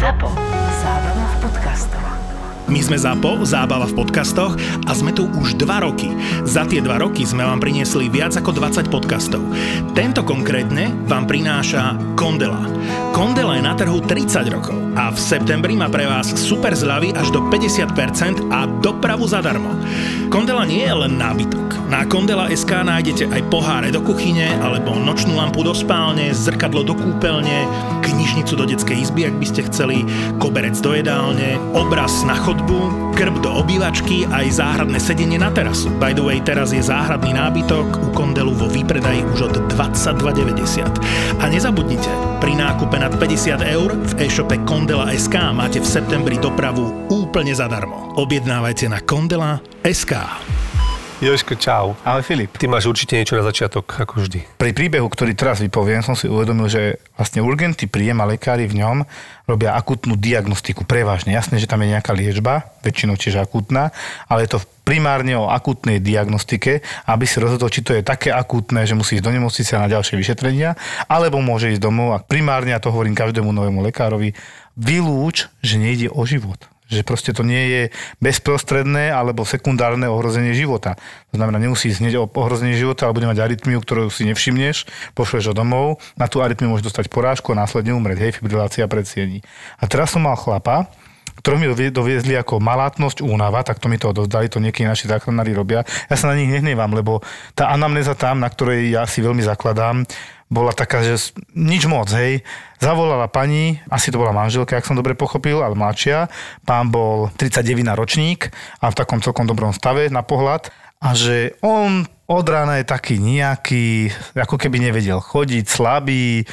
ZAPO. Zábrná v podcastov. My sme ZAPO, zábava v podcastoch a sme tu už 2 roky. Za tie 2 roky sme vám priniesli viac ako 20 podcastov. Tento konkrétne vám prináša Kondela. Kondela je na trhu 30 rokov a v septembri má pre vás super zľavy až do 50% a dopravu zadarmo. Kondela nie je len nábytok. Na Kondela SK nájdete aj poháre do kuchyne alebo nočnú lampu do spálne, zrkadlo do kúpeľne, knižnicu do detskej izby, ak by ste chceli, koberec do jedálne, obraz na chodbu, krb do obývačky aj záhradné sedenie na terasu. By the way, teraz je záhradný nábytok u Kondelu vo výpredaji už od 22,90. A nezabudnite, pri nákupe nad 50 eur v e-shope Kondela.sk máte v septembri dopravu úplne zadarmo. Objednávajte na Kondela.sk. Jožko, čau. Ale Filip, Ty máš určite niečo na začiatok, ako vždy. pri príbehu, ktorý teraz vypoviem, som si uvedomil, že vlastne urgentný príjem a lekári v ňom robia akutnú diagnostiku, prevažne. Jasné, že tam je nejaká liečba, väčšinou čiže akutná, ale je to primárne o akutnej diagnostike, aby si rozhodol, či to je také akútne, že musí ísť do nemocnice na ďalšie vyšetrenia, alebo môže ísť domov a primárne, a to hovorím každému novému lekárovi, vylúč, že nejde o život že proste to nie je bezprostredné alebo sekundárne ohrozenie života. To znamená, nemusí hneď o ohrozenie života, ale bude mať arytmiu, ktorú si nevšimneš, pošleš ho domov, na tú arytmiu môže dostať porážku a následne umrieť, hej, fibrilácia predsiení. A teraz som mal chlapa, ktorú mi dovie- doviezli ako malátnosť únava, tak to mi to odozdali, to niekedy naši záchranári robia. Ja sa na nich nehnevám, lebo tá anamnéza tam, na ktorej ja si veľmi zakladám, bola taká, že nič moc, hej. Zavolala pani, asi to bola manželka, ak som dobre pochopil, ale mladšia. Pán bol 39 ročník a v takom celkom dobrom stave na pohľad. A že on od rána je taký nejaký, ako keby nevedel chodiť, slabý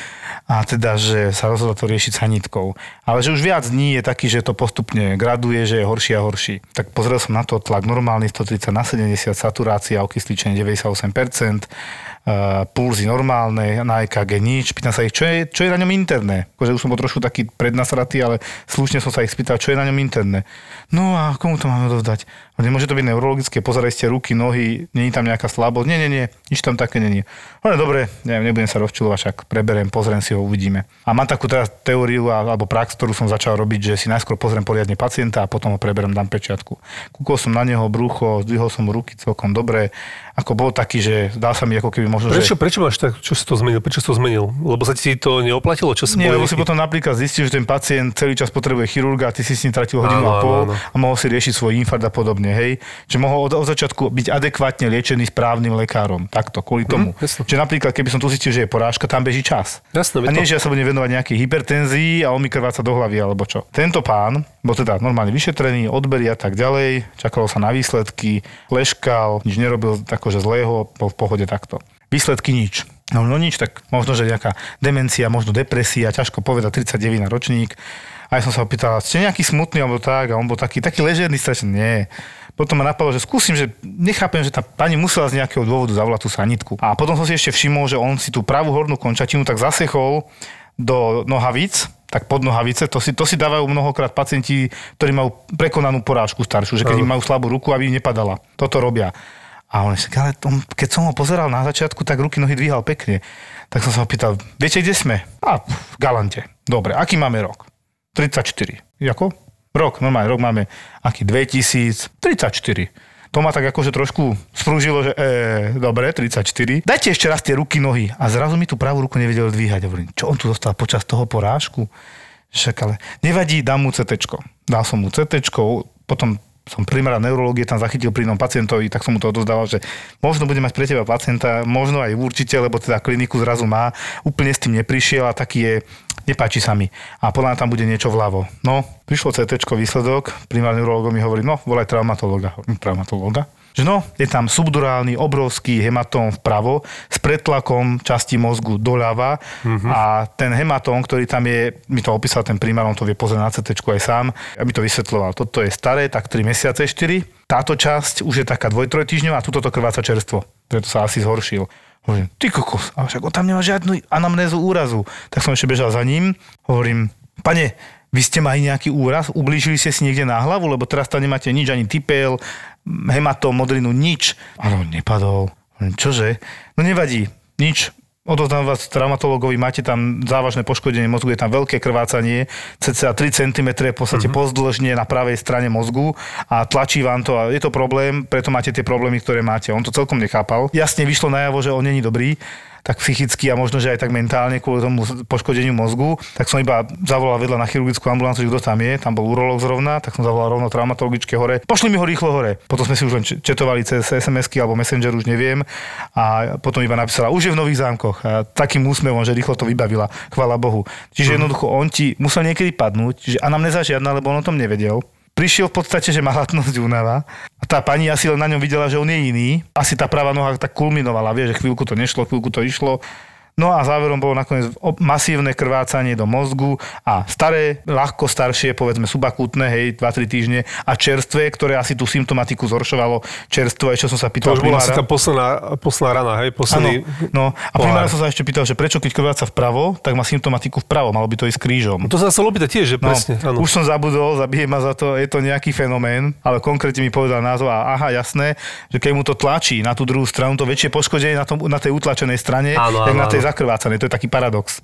a teda, že sa rozhodol to riešiť sanitkou. Ale že už viac dní je taký, že to postupne graduje, že je horší a horší. Tak pozrel som na to tlak normálny 130 na 70, saturácia, okysličenie 98%, Uh, pulzy normálne, na EKG nič. Pýtam sa ich, čo je, čo je na ňom interné. Akože už som bol trošku taký prednasratý, ale slušne som sa ich spýtal, čo je na ňom interné. No a komu to máme dovzdať? Nemôže to byť neurologické, pozeraj ste ruky, nohy, není tam nejaká slabosť. Nie, nie, nie, nič tam také není. Ale dobre, neviem, nebudem sa rozčulovať, však preberiem, pozriem si ho, uvidíme. A mám takú teraz teóriu alebo prax, ktorú som začal robiť, že si najskôr pozriem poriadne pacienta a potom ho preberiem, dám pečiatku. Kúkol som na neho brucho, zdvihol som ruky celkom dobre. Ako bol taký, že dal sa mi ako keby možno, Prečo, že... prečo máš tak, čo si to zmenil? Prečo si to zmenil? Lebo sa ti to neoplatilo? Čo sa Nie, lebo si potom napríklad zistil, že ten pacient celý čas potrebuje chirurga a ty si s ním tratil hodinu Áno, a pol áno, a mohol si riešiť svoj infarkt a podobne, hej. Že mohol od, od začiatku byť adekvátne liečený správnym lekárom. Takto, kvôli tomu. jasne. že napríklad, keby som tu zistil, že je porážka, tam beží čas. Jasné, a nie, to- že ja sa budem venovať nejakej hypertenzii a on mi krváca do hlavy alebo čo. Tento pán bol teda normálne vyšetrený, odbery a tak ďalej, čakalo sa na výsledky, leškal, nič nerobil akože zlého, bol v pohode takto. Výsledky nič. No, no nič, tak možno, že nejaká demencia, možno depresia, ťažko povedať, 39 na ročník. A ja som sa ho pýtal, ste nejaký smutný alebo tak? A on bol taký, taký ležerný, strašne nie. Potom ma napadlo, že skúsim, že nechápem, že tá pani musela z nejakého dôvodu zavolať tú sanitku. A potom som si ešte všimol, že on si tú pravú hornú končatinu tak zasechol do nohavíc, tak pod nohavice, to si, to si dávajú mnohokrát pacienti, ktorí majú prekonanú porážku staršiu, že keď im majú slabú ruku, aby nepadala. Toto robia. A on ešte, ale tom, keď som ho pozeral na začiatku, tak ruky nohy dvíhal pekne. Tak som sa ho pýtal, viete, kde sme? A v Galante. Dobre, aký máme rok? 34. Jako? Rok, normálne, rok máme aký? 2034. To ma tak akože trošku sprúžilo, že e, dobre, 34. Dajte ešte raz tie ruky, nohy. A zrazu mi tú pravú ruku nevedel dvíhať. Hovorím, čo on tu dostal počas toho porážku? Však ale nevadí, dám mu CT. Dal som mu CT, potom som primárna neurologie tam zachytil pri jednom pacientovi, tak som mu to odozdával, že možno bude mať pre teba pacienta, možno aj určite, lebo teda kliniku zrazu má, úplne s tým neprišiel a taký je, nepáči sa mi. A podľa tam bude niečo vľavo. No, prišlo CT, výsledok, primárny neurolog mi hovorí, no, volaj traumatológa. Hovorím, Traumatológa? Že no, je tam subdurálny obrovský hematóm vpravo s pretlakom časti mozgu doľava uh-huh. a ten hematóm, ktorý tam je, mi to opísal ten primár, on to vie pozrieť na CT aj sám, aby to vysvetloval. Toto je staré, tak 3 mesiace, 4. Táto časť už je taká 2-3 týždňová a tuto to krváca čerstvo. Preto sa asi zhoršil. Hovorím, ty kokos, ale však on tam nemá žiadnu anamnézu úrazu. Tak som ešte bežal za ním, hovorím, pane, vy ste mali nejaký úraz, ublížili ste si niekde na hlavu, lebo teraz tam nemáte nič, ani typel, hematóm, modrinu, nič. Ale on nepadol. Čože? No nevadí, nič. Odozdám vás traumatologovi, máte tam závažné poškodenie mozgu, je tam veľké krvácanie, cca 3 cm v podstate mm-hmm. pozdĺžne na pravej strane mozgu a tlačí vám to a je to problém, preto máte tie problémy, ktoré máte. On to celkom nechápal. Jasne vyšlo najavo, že on není dobrý, tak psychicky a možno, že aj tak mentálne kvôli tomu poškodeniu mozgu, tak som iba zavolal vedľa na chirurgickú ambulanciu, kto tam je, tam bol urológ zrovna, tak som zavolal rovno traumatologičke hore. Pošli mi ho rýchlo hore. Potom sme si už len četovali cez SMS-ky alebo Messenger, už neviem. A potom iba napísala, už je v Nových zámkoch. A takým úsmevom, že rýchlo to vybavila. Chvala Bohu. Čiže jednoducho on ti musel niekedy padnúť, že a nám nezažiadna, lebo on o tom nevedel prišiel v podstate, že má hlatnosť únava. A tá pani asi len na ňom videla, že on je iný. Asi tá pravá noha tak kulminovala, vie, že chvíľku to nešlo, chvíľku to išlo. No a záverom bolo nakoniec masívne krvácanie do mozgu a staré, ľahko staršie, povedzme subakútne, hej, 2-3 týždne a čerstvé, ktoré asi tú symptomatiku zhoršovalo čerstvo, čo som sa pýtal. To už bola asi tá posledná, posledná rana, hej, posledný No a primára som sa ešte pýtal, že prečo keď krváca vpravo, tak má symptomatiku vpravo, malo by to ísť krížom. No to sa chcel opýtať tiež, že no, presne. No, už som zabudol, zabije ma za to, je to nejaký fenomén, ale konkrétne mi povedal názov a aha, jasné, že keď mu to tlačí na tú druhú stranu, to väčšie poškodenie na, tom, na tej utlačenej strane, áno, áno, na tej zakrvácané. To je taký paradox.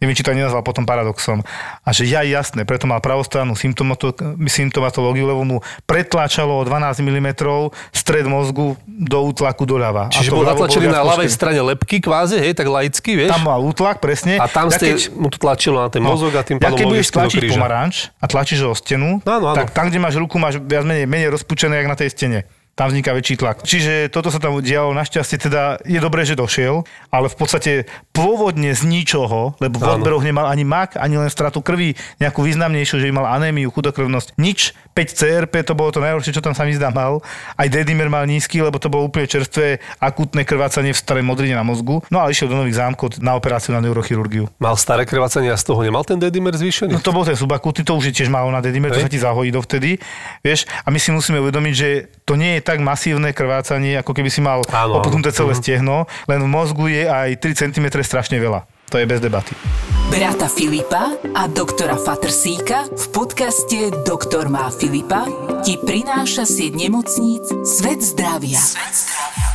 Neviem, či to nenazval potom paradoxom. A že ja jasné, preto mal pravostrannú symptomatológiu, lebo mu pretláčalo o 12 mm stred mozgu do útlaku doľava. Čiže bol natlačený na ľavej strane lepky kvázi, hej, tak laicky, vieš? Tam mal útlak, presne. A tam ja ste, keď, mu to tlačilo na ten no, mozog a tým pádom ja keď budeš tlačiť pomaranč a tlačíš ho o stenu, no, no, tak tam, kde máš ruku, máš viac menej, menej rozpučené, jak na tej stene tam vzniká väčší tlak. Čiže toto sa tam dialo, našťastie teda je dobré, že došiel, ale v podstate pôvodne z ničoho, lebo v odberoch nemal ani mak, ani len stratu krvi, nejakú významnejšiu, že by mal anémiu, chudokrvnosť, nič. 5 CRP, to bolo to najhoršie, čo tam sa mi zdá mal. Aj dedimer mal nízky, lebo to bolo úplne čerstvé akutné krvácanie v starej modrine na mozgu. No a išiel do nových zámkov na operáciu na neurochirurgiu. Mal staré krvácanie a z toho nemal ten dedimer zvýšený? No to bol ten subakutný, to už je tiež malo na dedimer, to sa ti zahojí dovtedy. Vieš, a my si musíme uvedomiť, že to nie je tak masívne krvácanie, ako keby si mal oputnuté celé uh-huh. stehno, len v mozgu je aj 3 cm strašne veľa. To je bez debaty. Brata Filipa a doktora Fatrsíka v podcaste Doktor má Filipa ti prináša sieť nemocníc Svet zdravia. Svet zdravia.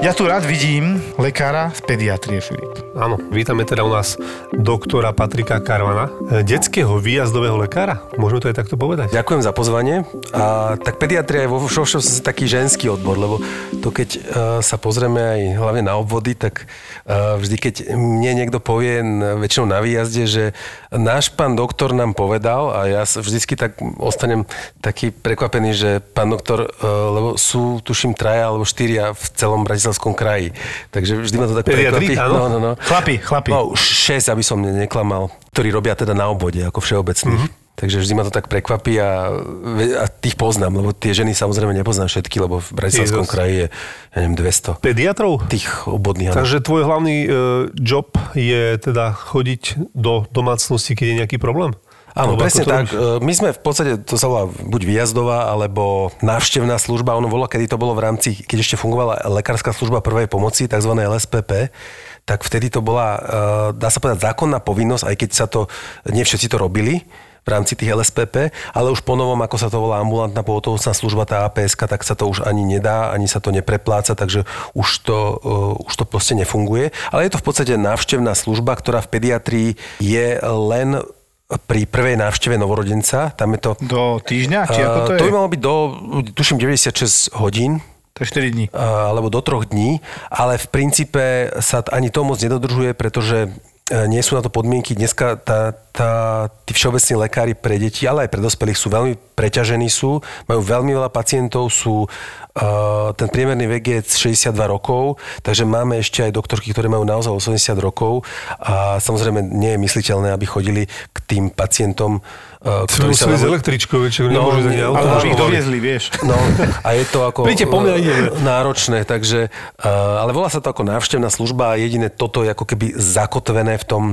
Ja tu rád vidím lekára z pediatrie, Filip. Áno, vítame teda u nás doktora Patrika Karvana, detského výjazdového lekára. Môžeme to aj takto povedať? Ďakujem za pozvanie. A, tak pediatria je vo všeobecnosti taký ženský odbor, lebo to keď uh, sa pozrieme aj hlavne na obvody, tak uh, vždy keď mne niekto povie väčšinou na výjazde, že náš pán doktor nám povedal a ja vždycky tak ostanem taký prekvapený, že pán doktor, uh, lebo sú tuším traja alebo štyria v celom Bratislavskom kraji. Takže vždy ma to tak prekvapí. No, no, no. Chlapi, chlapi. No, šesť, aby som neklamal, ktorí robia teda na obvode, ako všeobecných. Mm-hmm. Takže vždy ma to tak prekvapí a, a tých poznám, lebo tie ženy samozrejme nepoznám všetky, lebo v Bratislavskom kraji je, ja neviem, 200. Pediatrov? Tých obvodných, Takže tvoj hlavný uh, job je teda chodiť do domácnosti, keď je nejaký problém? Áno, presne tak. Robíš? My sme v podstate, to sa volá buď výjazdová, alebo návštevná služba. Ono bolo, kedy to bolo v rámci, keď ešte fungovala lekárska služba prvej pomoci, tzv. LSPP, tak vtedy to bola, e, dá sa povedať, zákonná povinnosť, aj keď sa to, nie všetci to robili, v rámci tých LSPP, ale už ponovom, ako sa to volá ambulantná pohotovostná služba, tá APS, tak sa to už ani nedá, ani sa to neprepláca, takže už to, uh, už to proste nefunguje. Ale je to v podstate návštevná služba, ktorá v pediatrii je len pri prvej návšteve novorodenca. Tam je to... Do týždňa? Či ako to, je? to by malo byť do, tuším, 96 hodín. To je 4 dní. Alebo do 3 dní. Ale v princípe sa ani to moc nedodržuje, pretože e, nie sú na to podmienky. Dneska tá, tá, tí všeobecní lekári pre deti, ale aj pre dospelých sú veľmi preťažení sú, majú veľmi veľa pacientov, sú Uh, ten priemerný vek je 62 rokov, takže máme ešte aj doktorky, ktoré majú naozaj 80 rokov a samozrejme nie je mysliteľné, aby chodili k tým pacientom Uh, ktorí sa... s električkou, čo no, nemôžu auto. Ale ich doviezli, vieš. No, a je to ako Príďte, po mňa náročné, takže, uh, ale volá sa to ako návštevná služba a jediné toto je ako keby zakotvené v tom,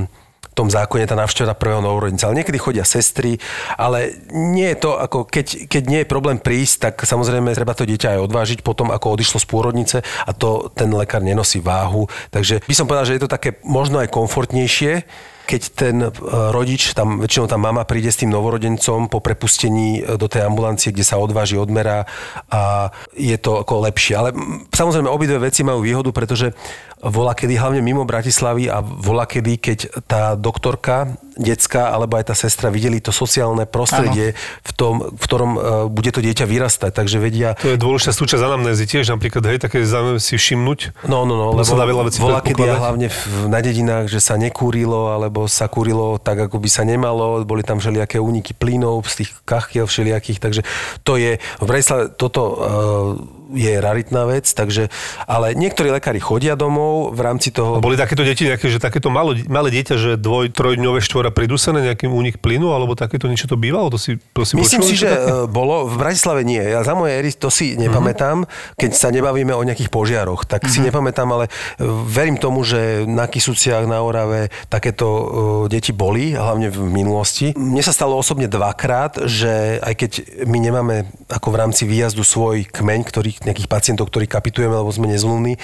tom zákone tá návšteva prvého novorodenca. Ale niekedy chodia sestry, ale nie je to ako, keď, keď nie je problém prísť, tak samozrejme treba to dieťa aj odvážiť potom, ako odišlo z pôrodnice a to ten lekár nenosí váhu. Takže by som povedal, že je to také možno aj komfortnejšie, keď ten e, rodič, tam, väčšinou tá mama príde s tým novorodencom po prepustení e, do tej ambulancie, kde sa odváži, odmerá a je to ako lepšie. Ale samozrejme obidve veci majú výhodu, pretože volá kedy, hlavne mimo Bratislavy a volá kedy, keď tá doktorka detská alebo aj tá sestra videli to sociálne prostredie, v, tom, v ktorom uh, bude to dieťa vyrastať. Takže vedia... To je dôležitá súčasť anamnézy tiež, napríklad, hej, také zaujímavé si všimnúť. No, no, no, lebo sa dá veľa vecí volá kedy a hlavne v, na dedinách, že sa nekúrilo, alebo sa kúrilo tak, ako by sa nemalo, boli tam všelijaké úniky plynov z tých kachkiel všelijakých, takže to je, v Bratislave toto uh, je raritná vec, takže, ale niektorí lekári chodia domov v rámci toho... A boli takéto deti nejaké, že takéto malo, malé dieťa, že dvoj, trojdňové štvora pridusené nejakým únik plynu, alebo takéto niečo to bývalo? To si, to si Myslím si, že také? E, bolo. V Bratislave nie. Ja za moje ery to si nepamätám, uh-huh. keď sa nebavíme o nejakých požiaroch, tak uh-huh. si mhm. nepamätám, ale e, verím tomu, že na Kisúciach, na Orave takéto uh, deti boli, hlavne v minulosti. Mne sa stalo osobne dvakrát, že aj keď my nemáme ako v rámci výjazdu svoj kmeň, ktorý nejakých pacientov, ktorí kapitujeme, lebo sme nezlúni,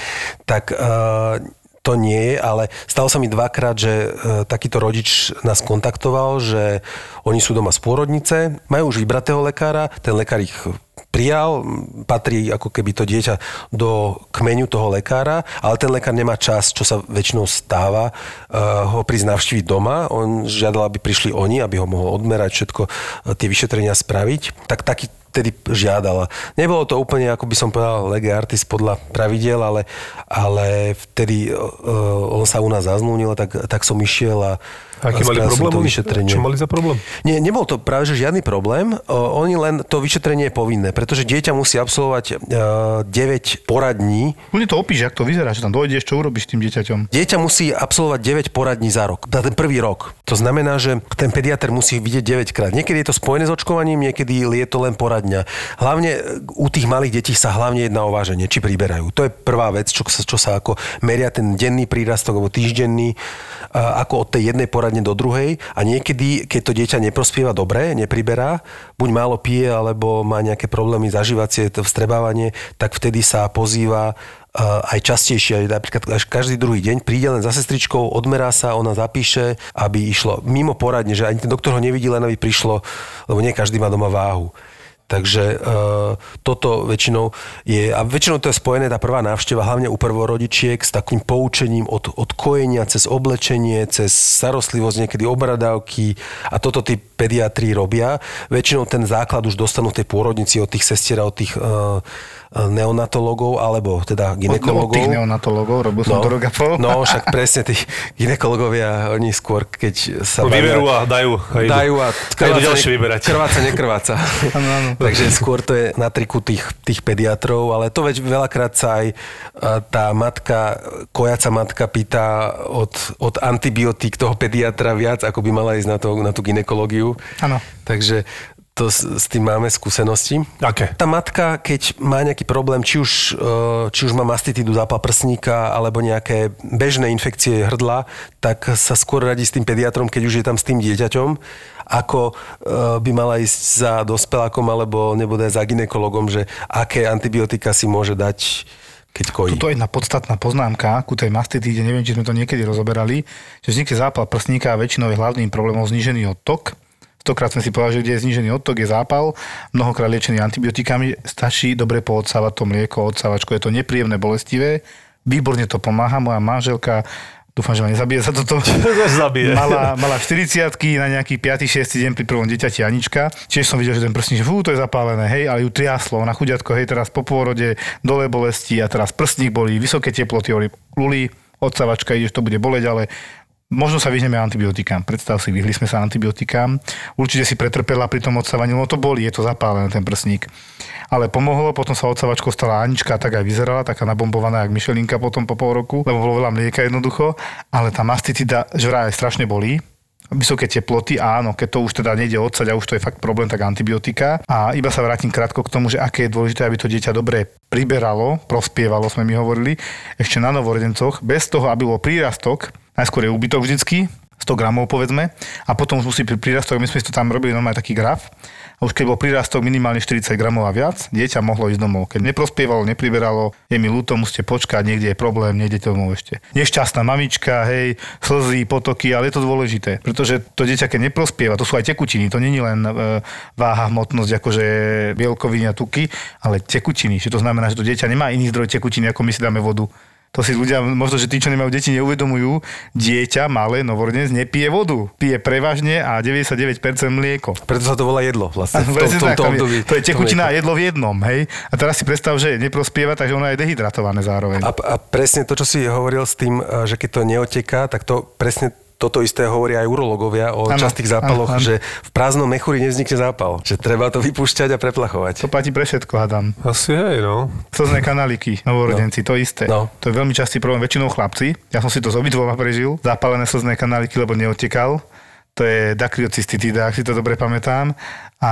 tak uh, to nie je, ale stalo sa mi dvakrát, že e, takýto rodič nás kontaktoval, že oni sú doma z pôrodnice, majú už vybratého lekára, ten lekár ich prijal, patrí ako keby to dieťa do kmeňu toho lekára, ale ten lekár nemá čas, čo sa väčšinou stáva, uh, ho prísť navštíviť doma. On žiadal, aby prišli oni, aby ho mohol odmerať, všetko uh, tie vyšetrenia spraviť. Tak taký vtedy žiadala. Nebolo to úplne, ako by som povedal, lege artis podľa pravidel, ale, ale vtedy uh, on sa u nás zaznúnil, tak, tak som išiel a Aký mali problém? To vyšetrenie. Čo mali za problém? Nie, nebol to práve že žiadny problém. O, oni len to vyšetrenie je povinné, pretože dieťa musí absolvovať uh, 9 poradní. Oni to opíš, ako to vyzerá, že tam dojdeš, čo urobíš s tým dieťaťom. Dieťa musí absolvovať 9 poradní za rok, na ten prvý rok. To znamená, že ten pediatr musí vidieť 9 krát. Niekedy je to spojené s očkovaním, niekedy je to len poradňa. Hlavne u tých malých detí sa hlavne jedná o váženie, či priberajú. To je prvá vec, čo, čo sa ako meria ten denný prírastok alebo týždenný, ako od tej jednej poradne do druhej a niekedy, keď to dieťa neprospieva dobre, nepriberá, buď málo pije alebo má nejaké problémy zažívacie, to vstrebávanie, tak vtedy sa pozýva aj častejšie, napríklad až každý druhý deň príde len za sestričkou, odmerá sa, ona zapíše, aby išlo mimo poradne, že ani ten doktor ho nevidí, len aby prišlo, lebo nie každý má doma váhu. Takže e, toto väčšinou je, a väčšinou to je spojené, tá prvá návšteva, hlavne u prvorodičiek, s takým poučením od, od kojenia cez oblečenie, cez starostlivosť, niekedy obradávky a toto tí pediatri robia. Väčšinou ten základ už dostanú tej pôrodnici od tých sestier od tých e, neonatologov, alebo teda ginekologov. Od, tých neonatologov, robil som no, to rok a pol. No, však presne tí ginekologovia, oni skôr, keď sa... No, vyberú a dajú. A dajú a krváca, ďalšie vyberať. krváca, nekrváca. ano, ano. Takže skôr to je na triku tých, tých pediatrov, ale to veď veľakrát sa aj tá matka, kojaca matka pýta od, od antibiotík toho pediatra viac, ako by mala ísť na, to, na tú ginekológiu. Áno. Takže to s, s tým máme skúsenosti. Aké? Tá matka, keď má nejaký problém, či už, e, či už má mastitidu zápal prsníka alebo nejaké bežné infekcie hrdla, tak sa skôr radí s tým pediatrom, keď už je tam s tým dieťaťom, ako e, by mala ísť za dospelákom alebo nebude za ginekologom, že aké antibiotika si môže dať keď kojí. Tuto je jedna podstatná poznámka ku tej mastitíde, neviem, či sme to niekedy rozoberali, že vznikne zápal prsníka a väčšinou je hlavným problémom znížený odtok stokrát sme si povedali, že kde je znížený odtok, je zápal, mnohokrát liečený antibiotikami, stačí dobre poodsávať to mlieko, odsávačko, je to nepríjemné, bolestivé, výborne to pomáha, moja manželka Dúfam, že ma nezabije za toto. zabije. Mala, mala 40 na nejaký 5. 6. deň pri prvom dieťati Anička. Tiež som videl, že ten prstník, že fú, to je zapálené, hej, ale ju triaslo na chudiatko, hej, teraz po pôrode, dole bolesti a teraz prstník boli, vysoké teploty, luli, odsávačka, ideš, to bude boleť, ale Možno sa vyhneme antibiotikám. Predstav si, vyhli sme sa antibiotikám. Určite si pretrpela pri tom odsávaní, no to boli, je to zapálené ten prsník. Ale pomohlo, potom sa odsávačkou stala Anička, tak aj vyzerala, taká nabombovaná, jak Michelinka potom po pol roku, lebo bolo veľa mlieka jednoducho. Ale tá mastitida, že vraj strašne bolí, vysoké teploty, áno, keď to už teda nejde odsať a už to je fakt problém, tak antibiotika. A iba sa vrátim krátko k tomu, že aké je dôležité, aby to dieťa dobre priberalo, prospievalo, sme mi hovorili, ešte na novorodencoch, bez toho, aby bol prírastok, najskôr je úbytok vždycky, 100 gramov povedzme, a potom už musí pri prírastok, my sme si to tam robili normálne taký graf, a už keď bol prírastok minimálne 40 gramov a viac, dieťa mohlo ísť domov. Keď neprospievalo, nepriberalo, je mi ľúto, musíte počkať, niekde je problém, nejdete domov ešte. Nešťastná mamička, hej, slzy, potoky, ale je to dôležité, pretože to dieťa, keď neprospieva, to sú aj tekutiny, to není len e, váha, hmotnosť, akože bielkoviny a tuky, ale tekutiny, že to znamená, že to dieťa nemá iný zdroj tekutiny, ako my si dáme vodu. To si ľudia, možno, že tí, čo nemajú deti, neuvedomujú. Dieťa, malé, novorodenec, nepije vodu. Pije prevažne a 99% mlieko. Preto sa to volá jedlo vlastne. V tom, tom, to je tekutina a jedlo v jednom, hej? A teraz si predstav, že neprospieva, takže ono je dehydratované zároveň. A, a presne to, čo si hovoril s tým, že keď to neoteká, tak to presne toto isté hovoria aj urologovia o ano, častých zápaloch, ano, ano. že v prázdnom mechúri nevznikne zápal. Že treba to vypúšťať a preplachovať. To platí pre všetko, hádam. Asi hej, no. Slzné kanáliky, novorodenci, no. to isté. No. To je veľmi častý problém väčšinou chlapci. Ja som si to s obidvoma prežil. Zapálené slzné kanáliky, lebo neotekal to je dakriocystitida, ak si to dobre pamätám. A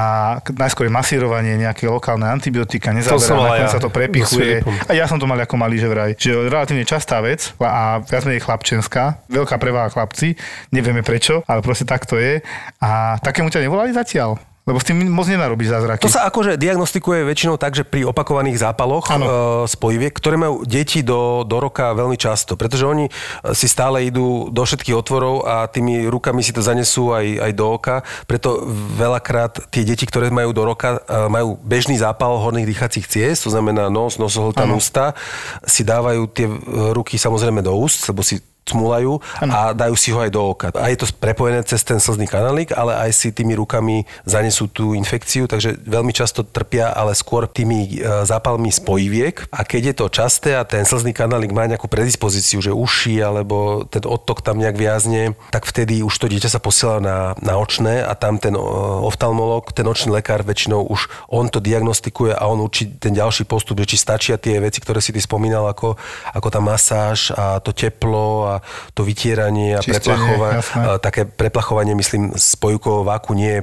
najskôr je masírovanie, nejaké lokálne antibiotika, nezaberá, nakoniec ja. sa to prepichuje. A ja som to mal ako malý, že vraj. Že relatívne častá vec a viac menej chlapčenská, veľká preváha chlapci, nevieme prečo, ale proste tak to je. A takému ťa nevolali zatiaľ? Lebo s tým moc nenarobíš zázraky. To sa akože diagnostikuje väčšinou tak, že pri opakovaných zápaloch e, spojiviek, ktoré majú deti do, do roka veľmi často, pretože oni e, si stále idú do všetkých otvorov a tými rukami si to zanesú aj, aj do oka, preto veľakrát tie deti, ktoré majú do roka, e, majú bežný zápal horných dýchacích ciest, to znamená nos, nosohltá, ústa, si dávajú tie e, ruky samozrejme do úst, lebo si cmulajú a dajú si ho aj do oka. A je to prepojené cez ten slzný kanálik, ale aj si tými rukami zanesú tú infekciu, takže veľmi často trpia, ale skôr tými e, zápalmi spojiviek. A keď je to časté a ten slzný kanálik má nejakú predispozíciu, že uši alebo ten odtok tam nejak viazne, tak vtedy už to dieťa sa posiela na, na očné a tam ten oftalmolog, ten očný lekár väčšinou už on to diagnostikuje a on učí ten ďalší postup, že či stačia tie veci, ktoré si ty spomínal, ako, ako tá masáž a to teplo a to vytieranie a preplachovanie, také preplachovanie, myslím, spojkového váku nie je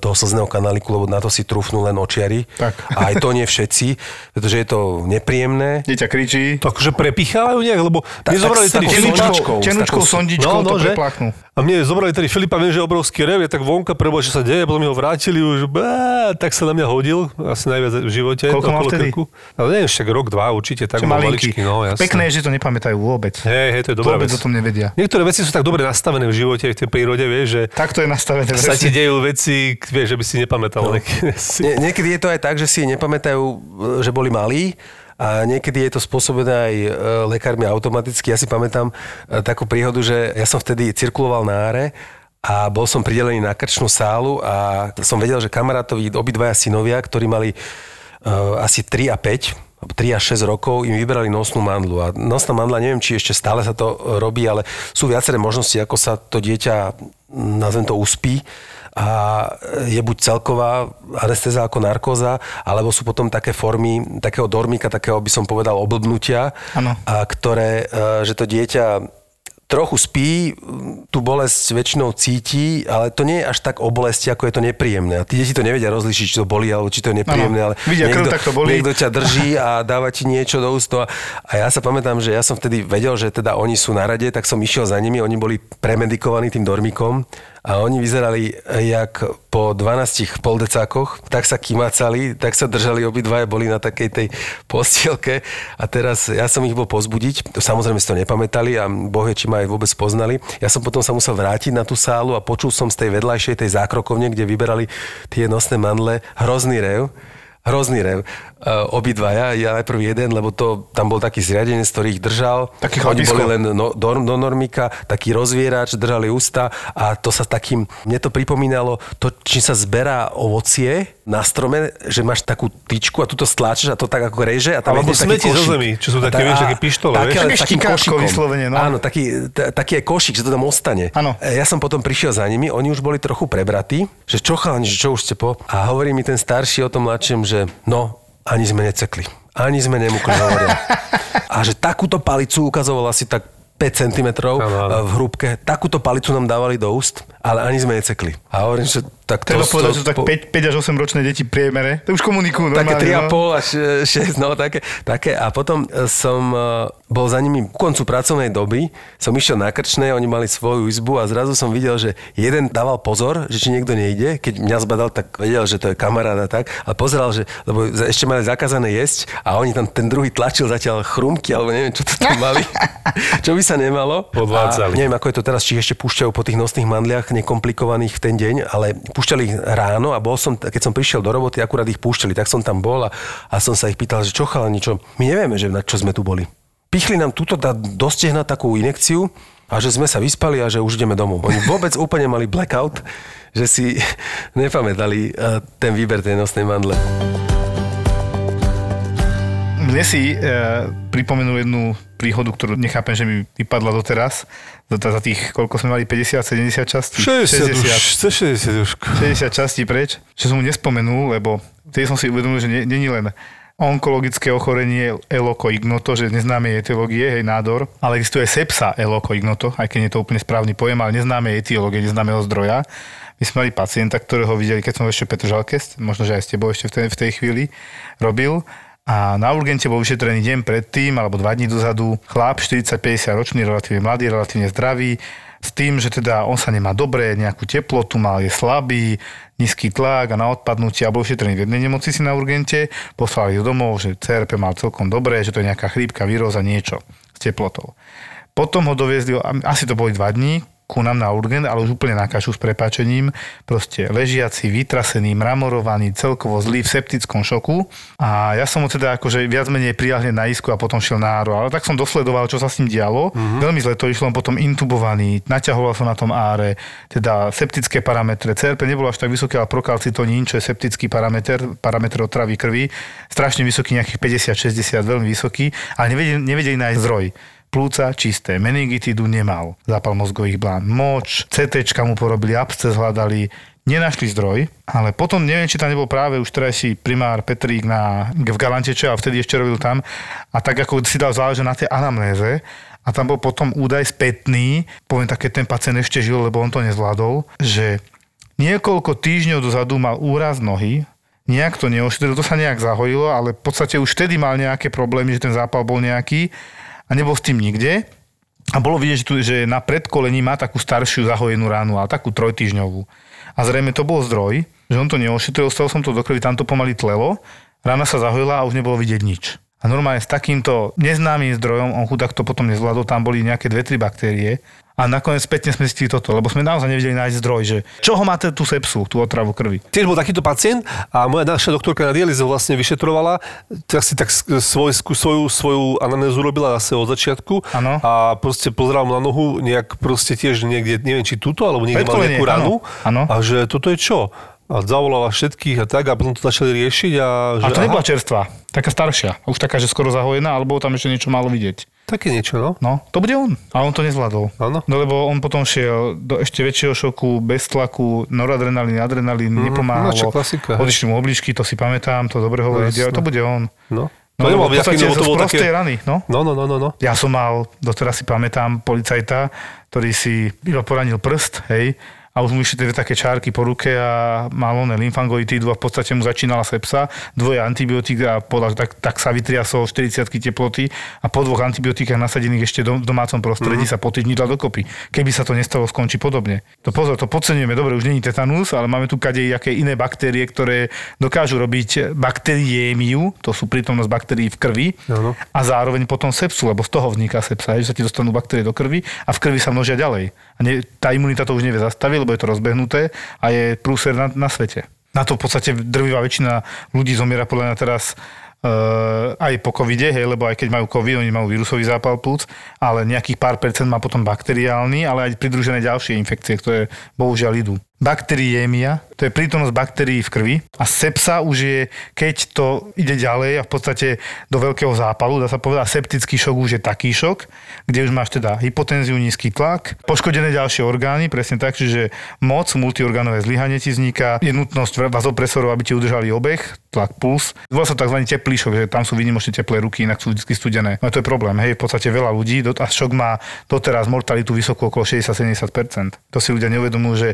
toho slzného kanáliku, lebo na to si trúfnú len očiari. Tak. A aj to nie všetci, pretože je to nepríjemné. Dieťa kričí. Takže prepichávajú nejak, lebo tak, my zobrali tedy Filipačkou. Tenučkou sondičkou no, no, to preplachnú. A mne zobrali tedy Filipa, viem, že obrovský rev, je tak vonka prebo, čo sa deje, potom mi ho vrátili už, bá, tak sa na mňa hodil, asi najviac v živote. Koľko mal vtedy? Krku. No neviem, však rok, dva určite, tak bol maličký. No, jasne. Pekné je, že to nepamätajú vôbec. Hej, hej, to je dobrá vôbec vec. o tom nevedia. Niektoré veci sú tak dobre nastavené v živote, v tej prírode, vieš, že... Tak to je nastavené. Sa ti dejú veci, vieš, že by si nepamätal. No. Nie, niekedy je to aj tak, že si nepamätajú, že boli malí, a niekedy je to spôsobené aj e, lekármi automaticky. Ja si pamätám e, takú príhodu, že ja som vtedy cirkuloval na áre a bol som pridelený na krčnú sálu a som vedel, že kamarátovi obidvaja synovia, ktorí mali uh, asi 3 a 5, 3 až 6 rokov im vyberali nosnú mandlu. A nosná mandla, neviem, či ešte stále sa to robí, ale sú viaceré možnosti, ako sa to dieťa, nazvem to, uspí a je buď celková anestéza ako narkóza, alebo sú potom také formy takého dormika, takého by som povedal oblbnutia, a ktoré, e, že to dieťa trochu spí, tú bolesť väčšinou cíti, ale to nie je až tak o bolesti, ako je to nepríjemné. A tí deti to nevedia rozlišiť, či to bolí, alebo či to je nepríjemné, ale Vidia, niekto, krv, tak to bolí. niekto ťa drží a dáva ti niečo do úst. No a ja sa pamätám, že ja som vtedy vedel, že teda oni sú na rade, tak som išiel za nimi, oni boli premedikovaní tým dormikom a oni vyzerali jak po 12 poldecákoch, tak sa kimacali, tak sa držali obidvaja, boli na takej tej postielke. A teraz ja som ich bol pozbudiť, samozrejme si to nepamätali a bohe, či ma aj vôbec poznali. Ja som potom sa musel vrátiť na tú sálu a počul som z tej vedľajšej, tej zákrokovne, kde vyberali tie nosné mandle, hrozný rev. Hrozný rev. Uh, obidvaja, ja najprv jeden, lebo to, tam bol taký zriadenec, ktorý ich držal. Taký Oni boli len no, do, do normika, taký rozvierač, držali ústa a to sa takým, mne to pripomínalo to, či sa zberá ovocie na strome, že máš takú tyčku a tu to stláčaš a to tak ako reže a tam Alebo je taký zo zemi, čo sú také, vieš, také pištole, také, vieš? Takým košikom. Vyslovene, no. Áno, taký, t- taký je košik, že to tam ostane. Áno. E, ja som potom prišiel za nimi, oni už boli trochu prebratí, že čo chalani, že čo už ste po... A hovorí mi ten starší o tom mladším, že no, ani sme necekli. Ani sme nemukli, hovoria. A že takúto palicu ukazoval asi tak 5 cm v hrúbke. Takúto palicu nám dávali do úst, ale ani sme necekli. A hovorím, že tak Treba povedať, že to tak 5, 5 až 8 ročné deti priemere, to už komunikujú Také normálne. 3,5 no. až 6, no také, také. A potom e, som e, bol za nimi ku koncu pracovnej doby, som išiel na krčné, oni mali svoju izbu a zrazu som videl, že jeden dával pozor, že či niekto nejde, keď mňa zbadal, tak vedel, že to je kamarát a tak, ale pozeral, že, lebo ešte mali zakázané jesť a oni tam, ten druhý tlačil zatiaľ chrumky, alebo neviem, čo to tam mali, čo by sa nemalo. Odvádzali. A neviem, ako je to teraz, či ešte púšťajú po tých nosných mandliach nekomplikovaných v ten deň, ale púšťali ráno a bol som, keď som prišiel do roboty, akurát ich púšťali, tak som tam bol a, a som sa ich pýtal, že čo chalani, čo, my nevieme, že na čo sme tu boli. Pichli nám túto da, do stehna takú inekciu a že sme sa vyspali a že už ideme domov. Oni vôbec úplne mali blackout, že si nepamätali eh, ten výber tej nosnej mandle. Mne si e, pripomenul jednu príhodu, ktorú nechápem, že mi vypadla doteraz. Za, za tých, koľko sme mali, 50, 70 častí? 60 už, chce 60 už. 60 častí preč, že som mu nespomenul, lebo vtedy som si uvedomil, že není len onkologické ochorenie eloko ignoto, že neznáme etiológie, hej, nádor, ale existuje sepsa eloko ignoto, aj keď nie je to úplne správny pojem, ale neznáme etiológie, neznámeho zdroja. My sme mali pacienta, ktorého videli, keď som ešte v Petržalke, možno, že aj s tebou ešte v tej, v tej chvíli robil, a na urgente bol vyšetrený deň predtým, alebo dva dní dozadu, chlap 40-50 ročný, relatívne mladý, relatívne zdravý, s tým, že teda on sa nemá dobre, nejakú teplotu mal, je slabý, nízky tlak a na odpadnutie a bol vyšetrený v jednej nemocnici na urgente, poslali ho domov, že CRP mal celkom dobré, že to je nejaká chrípka, víroza, niečo s teplotou. Potom ho doviezli, asi to boli dva dní, ku nám na urgent, ale už úplne na kašu s prepáčením. Proste ležiaci, vytrasený, mramorovaný, celkovo zlý v septickom šoku. A ja som ho teda akože viac menej prijal hneď na isku a potom šiel na áro. Ale tak som dosledoval, čo sa s ním dialo. Mm-hmm. Veľmi zle to išlo, on potom intubovaný, naťahoval som na tom áre, teda septické parametre. CRP nebolo až tak vysoké, ale prokalcitonín, čo je septický parameter, parameter otravy krvi, strašne vysoký, nejakých 50-60, veľmi vysoký, ale nevedeli, nevedeli nájsť zdroj plúca čisté, meningitidu nemal, zápal mozgových blán, moč, CT mu porobili, absces hľadali, nenašli zdroj, ale potom neviem, či tam nebol práve už terajší primár Petrík na, v Galanteče a vtedy ešte robil tam. A tak ako si dal záležať na tej anamnéze a tam bol potom údaj spätný, poviem tak, keď ten pacient ešte žil, lebo on to nezvládol, že niekoľko týždňov dozadu mal úraz nohy, nejak to neošetril, to sa nejak zahojilo, ale v podstate už vtedy mal nejaké problémy, že ten zápal bol nejaký a nebol s tým nikde. A bolo vidieť, že, tu, že na predkolení má takú staršiu zahojenú ránu, ale takú trojtyžňovú. A zrejme to bol zdroj, že on to neošetril, stal som to do krvi, tam to pomaly tlelo, rána sa zahojila a už nebolo vidieť nič. A normálne s takýmto neznámym zdrojom, on chudák to potom nezvládol, tam boli nejaké dve, tri baktérie. A nakoniec spätne sme zistili toto, lebo sme naozaj nevedeli nájsť zdroj, že čoho máte tú sepsu, tú otravu krvi. Tiež bol takýto pacient a moja naša doktorka na dialýze ho vlastne vyšetrovala, tak si tak svoj, svoju, svoju anamnézu robila zase od začiatku Áno. a proste pozeral na nohu nejak proste tiež niekde, neviem či tuto, alebo niekde mal nejakú ranu áno, áno. a že toto je čo? A zavolala všetkých a tak a potom to začali riešiť a že A to nebola čerstvá, taká staršia, už taká, že skoro zahojená, alebo tam ešte niečo malo vidieť. také niečo, no. No, to bude on. A on to nezvládol. Áno. No lebo on potom šiel do ešte väčšieho šoku, bez tlaku, noradrenalín, adrenalín, mm, nepomáhalo. no, klasika. Odišli mu obličky, to si pamätám, to dobre hovorí, jasné. to bude on. No. No, lebo v podstate zo to bolo také... rany, no. No, no, no, no, no. Ja som mal, doteraz si pamätám, policajta, ktorý si iba poranil prst, hej, a už mu išli tie také čárky po ruke a mal oné lymfangoitídu a v podstate mu začínala sepsa, dvoje antibiotík a podľa, tak, tak sa vytriasol 40 teploty a po dvoch antibiotikách nasadených ešte v domácom prostredí mm-hmm. sa po týždni dal dokopy. Keby sa to nestalo, skončí podobne. To pozor, to podceňujeme, dobre, už není tetanus, ale máme tu kadejaké iné baktérie, ktoré dokážu robiť bakteriémiu, to sú prítomnosť baktérií v krvi Áno. a zároveň potom sepsu, lebo z toho vzniká sepsa, že sa ti dostanú baktérie do krvi a v krvi sa množia ďalej. A ne, tá imunita to už nevie zastaviť, lebo je to rozbehnuté a je prúser na, na svete. Na to v podstate drvivá väčšina ľudí zomiera podľa mňa teraz uh, aj po covide, hej, lebo aj keď majú covid, oni majú vírusový zápal plúc, ale nejakých pár percent má potom bakteriálny, ale aj pridružené ďalšie infekcie, ktoré bohužiaľ idú. Bakteriémia, to je prítomnosť baktérií v krvi a sepsa už je, keď to ide ďalej a v podstate do veľkého zápalu, dá sa povedať, septický šok už je taký šok, kde už máš teda hypotenziu, nízky tlak, poškodené ďalšie orgány, presne tak, čiže moc, multiorgánové zlyhanie ti vzniká, je nutnosť vazopresorov, aby ti udržali obeh, tlak, puls. Volá sa tzv. teplý šok, že tam sú výnimočne teplé ruky, inak sú vždy studené. No to je problém, hej, v podstate veľa ľudí a šok má doteraz mortalitu vysokú okolo 60-70%. To si ľudia neuvedomujú, že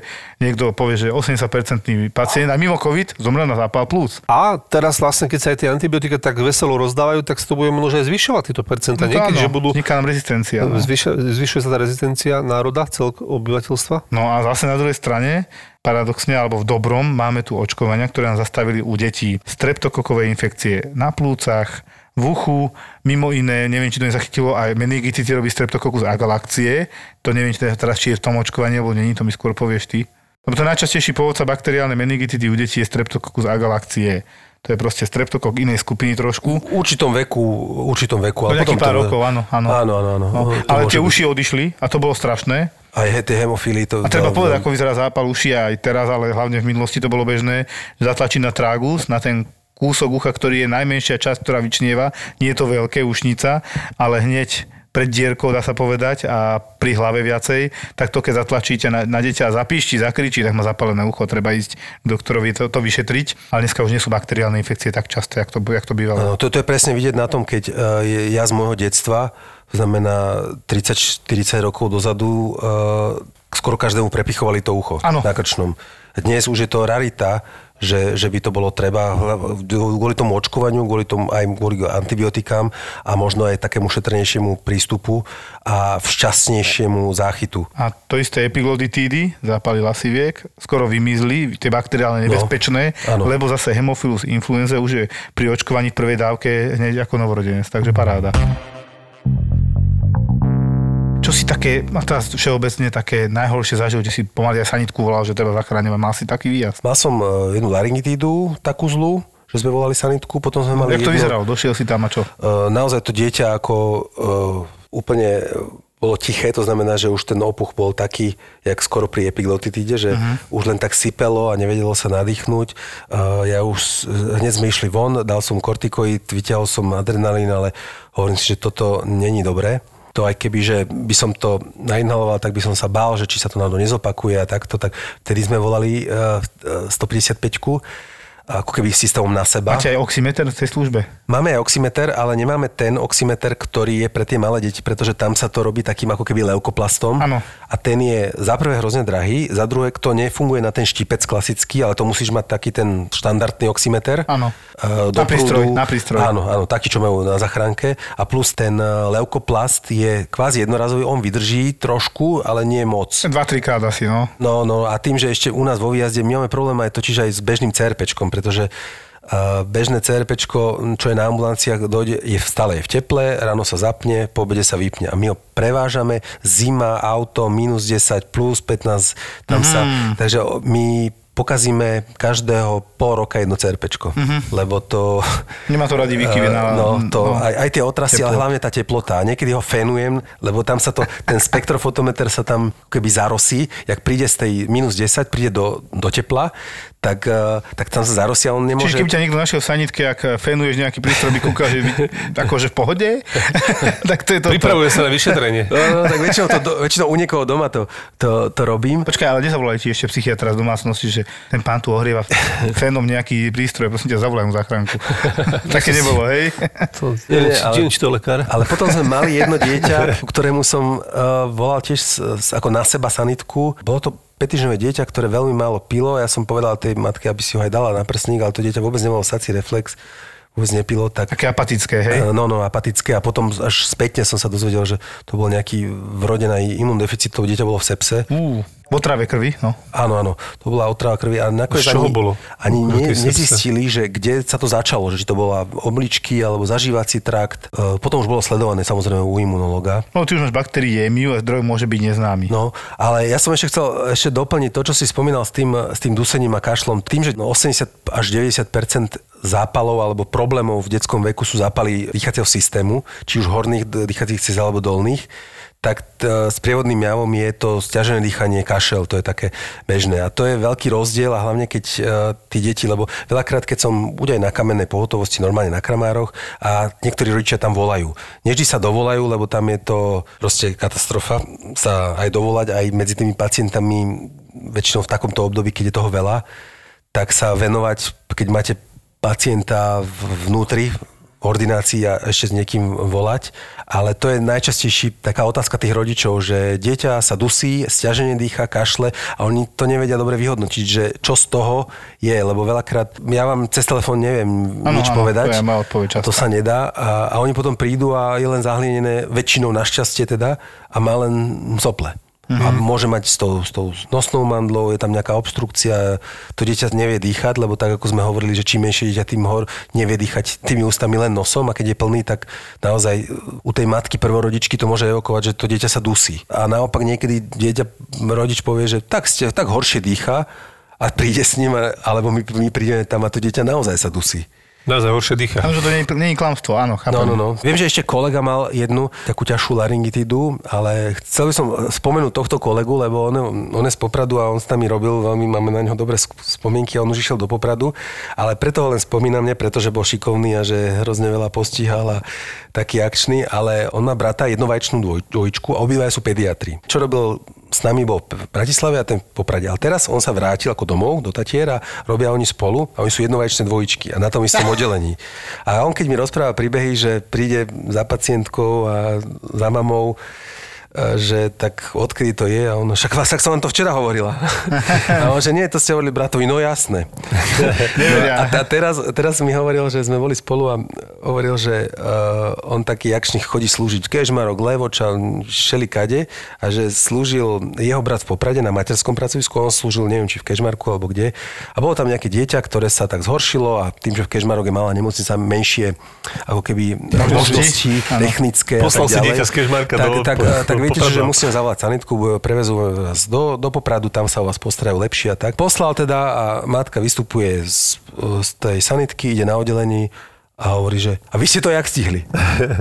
niekto povie, že 80% pacient a mimo COVID zomrel na zápal plus. A teraz vlastne, keď sa aj tie antibiotika tak veselo rozdávajú, tak sa to bude možno aj zvyšovať tieto percentá. No Niekedy, áno, že budú... Vzniká nám rezistencia. No. Zvyšuje, zvyšuje sa tá rezistencia národa, celk obyvateľstva? no a zase na druhej strane, paradoxne alebo v dobrom, máme tu očkovania, ktoré nám zastavili u detí streptokokové infekcie na plúcach, v uchu, mimo iné, neviem, či to nezachytilo, aj meningitity robí streptokokus agalakcie. To neviem, či teraz či je v tom očkovaní, alebo není, to mi skôr povieš ty. Lebo to najčastejší pôvodca bakteriálnej meningitity u detí je streptokokus agalakcie. To je proste streptokok inej skupiny trošku. V určitom veku, určitom veku. Ale potom pár to- rokov, áno, áno. Áno, áno, áno. No, ale tie byť. uši odišli a to bolo strašné. Aj he- tie hemofíly. To, A treba to- povedať, ako vyzerá zápal uši aj teraz, ale hlavne v minulosti to bolo bežné, že zatlačiť na tragus, na ten kúsok ucha, ktorý je najmenšia časť, ktorá vyčnieva. Nie je to veľké ušnica, ale hneď pred dierkou, dá sa povedať, a pri hlave viacej, tak to keď zatlačíte na, na dieťa a zapíšti, zakričí, tak má zapálené ucho, treba ísť doktorovi to, to vyšetriť. Ale dneska už nie sú bakteriálne infekcie tak často, jak to, jak to bývalo. Áno, to, to je presne vidieť na tom, keď je, ja z môjho detstva, to znamená 30-40 rokov dozadu, uh, skoro každému prepichovali to ucho Áno. na krčnom. Dnes už je to rarita, že, že by to bolo treba kvôli tomu očkovaniu, kvôli tomu aj kvôli antibiotikám a možno aj takému šetrnejšiemu prístupu a včasnejšiemu záchytu. A to isté epiglodytídy, zápaly lasiviek, skoro vymizli, tie bakteriálne nebezpečné, áno. lebo zase hemofilus influenza už je pri očkovaní v prvej dávke hneď ako novorodenec, takže paráda. Čo si také, a teraz všeobecne také najhoršie zažil, kde si pomaly aj sanitku volal, že treba zachráňovať, mal si taký výjazd. Mal som eh, jednu laryngitídu, takú zlú, že sme volali sanitku, potom sme mali Jak to jednu- vyzeralo? Došiel si tam a čo? Uh, naozaj to dieťa ako uh, úplne bolo tiché, to znamená, že už ten opuch bol taký, jak skoro pri epiglotitíde, že uh-huh. už len tak sypelo a nevedelo sa nadýchnuť. Uh, ja už hneď sme išli von, dal som kortikoid, vyťahol som adrenalín, ale hovorím si, že toto není dobré. To aj keby, že by som to nainhaloval, tak by som sa bál, že či sa to náhodou nezopakuje a takto, tak vtedy sme volali uh, 155 ako keby systémom na seba. Máte aj oximeter v tej službe? Máme aj oximeter, ale nemáme ten oximeter, ktorý je pre tie malé deti, pretože tam sa to robí takým ako keby leukoplastom. Áno. A ten je za prvé hrozne drahý, za druhé to nefunguje na ten štipec klasický, ale to musíš mať taký ten štandardný oximeter. Áno. Eh, Na prístroj, na prístroj. Áno, áno, taký, čo majú na zachránke. A plus ten eh, leukoplast je kvázi jednorazový, on vydrží trošku, ale nie moc. 2-3 krát asi, no. No, no a tým, že ešte u nás vo výjazde my máme problém aj totiž aj s bežným CRPčkom, pretože uh, bežné CRPčko, čo je na ambulanciách, dojde, je v stále je v teple, ráno sa zapne, po obede sa vypne. A my ho prevážame, zima, auto, minus 10, plus 15, tam sa... Takže o- my pokazíme každého pol roka jedno CRPčko, lebo to... Nemá to radi vykyvie na... No, to, no. Aj, aj tie otrasy, Teplo. ale hlavne tá teplota. A niekedy ho fenujem, lebo tam sa to, ten spektrofotometer sa tam keby zarosí, jak príde z tej minus 10, príde do, do tepla, tak, eh, tak tam sa zarosí a on nemôže... Čiže keby ťa niekto našiel v sanitke, ak fenuješ nejaký prístroj, by kúkal, že by, akože v pohode, tak to je to. Pripravuje sa na vyšetrenie. No, no, tak väčšinou, to, väčšinou u niekoho doma to, to, to robím. Počkaj, ale nezavolali ti ešte psychiatra z domácnosti, že ten pán tu ohrieva fénom nejaký prístroj, prosím ťa, zavolaj mu záchranku. Také nebolo, hej? To, Nie, neviem, ale- či to lekár. Ale potom sme mali jedno dieťa, ktorému som uh, volal tiež s, s, ako na seba sanitku. Bolo to petižnové dieťa, ktoré veľmi málo pilo. Ja som povedal tej matke, aby si ho aj dala na prsník, ale to dieťa vôbec nemalo sací reflex, vôbec nepilo, tak Také apatické, hej? Eh, No, no, apatické a potom až spätne som sa dozvedel, že to bol nejaký vrodený imundeficit, to dieťa bolo v sepse. V otrave krvi, no. Áno, áno, to bola otrava krvi a nakoniec Z čoho ani, bolo? ani ne, nezistili, že kde sa to začalo, že či to bola obličky alebo zažívací trakt. E, Potom už bolo sledované samozrejme u imunológa. No, ty už máš bakteriémiu a zdroj môže byť neznámy. No, ale ja som ešte chcel ešte doplniť to, čo si spomínal s tým, s tým dusením a kašlom. Tým, že no 80 až 90% zápalov alebo problémov v detskom veku sú zápaly dýchacieho systému, či už horných dýchacích ciest alebo dolných, tak t- s prievodným javom je to stiažené dýchanie, kašel, to je také bežné. A to je veľký rozdiel a hlavne keď uh, tí deti, lebo veľakrát, keď som bude aj na kamennej pohotovosti, normálne na kramároch a niektorí rodičia tam volajú. Nevždy sa dovolajú, lebo tam je to proste katastrofa sa aj dovolať aj medzi tými pacientami väčšinou v takomto období, keď je toho veľa, tak sa venovať, keď máte pacienta vnútri, ordinácii a ešte s niekým volať, ale to je najčastejší taká otázka tých rodičov, že dieťa sa dusí, stiažene dýcha, kašle a oni to nevedia dobre vyhodnotiť, že čo z toho je, lebo veľakrát ja vám cez telefón neviem ano, nič ano, povedať, to, je odpoveď to sa nedá a, a oni potom prídu a je len zahlienené väčšinou našťastie teda a má len sople. Mm-hmm. A môže mať s tou, s tou nosnou mandlou, je tam nejaká obstrukcia, to dieťa nevie dýchať, lebo tak ako sme hovorili, že čím menšie dieťa, tým hor nevie dýchať tými ústami len nosom a keď je plný, tak naozaj u tej matky prvorodičky to môže evokovať, že to dieťa sa dusí. A naopak niekedy dieťa, rodič povie, že tak, ste, tak horšie dýcha a príde s ním, alebo my, my prídeme tam a to dieťa naozaj sa dusí. Naozaj horšie dýcha. Áno, že to nie, nie je klamstvo, áno, chápem. No, no, no. Viem, že ešte kolega mal jednu takú ťažšiu laryngitidu, ale chcel by som spomenúť tohto kolegu, lebo on, on je z Popradu a on s nami robil, veľmi máme na neho dobré spomienky a on už išiel do Popradu, ale preto ho len spomínam, nie preto, že bol šikovný a že hrozne veľa postihal a taký akčný, ale on má brata jednovajčnú dvoj, dvojčku a obidvaja sú pediatri. Čo robil s nami bol v Bratislave a ten v Poprade. Ale teraz on sa vrátil ako domov do Tatiera, robia oni spolu a oni sú jednovajčné dvojičky a na tom istom oddelení. A on keď mi rozpráva príbehy, že príde za pacientkou a za mamou, že tak odkedy to je a ono, však vás, tak som vám to včera hovorila. A on, že nie, to ste hovorili bratovi, no jasné. No, a, a teraz, teraz mi hovoril, že sme boli spolu a hovoril, že uh, on taký akčný chodí slúžiť Kežmarok, Levoča, Šelikade a že slúžil jeho brat v Poprade na materskom pracovisku, on slúžil neviem či v Kežmarku alebo kde. A bolo tam nejaké dieťa, ktoré sa tak zhoršilo a tým, že v Kežmarok je malá nemocnica, menšie ako keby možnosti. technické Poslal si dieťa z Kežmarka tak, do tak, tak viete, Popradu. že musíme zavolať sanitku, prevezú vás do, do Popradu, tam sa o vás postarajú lepšie a tak. Poslal teda a matka vystupuje z, z tej sanitky, ide na oddelení a hovorí, že a vy ste to jak stihli?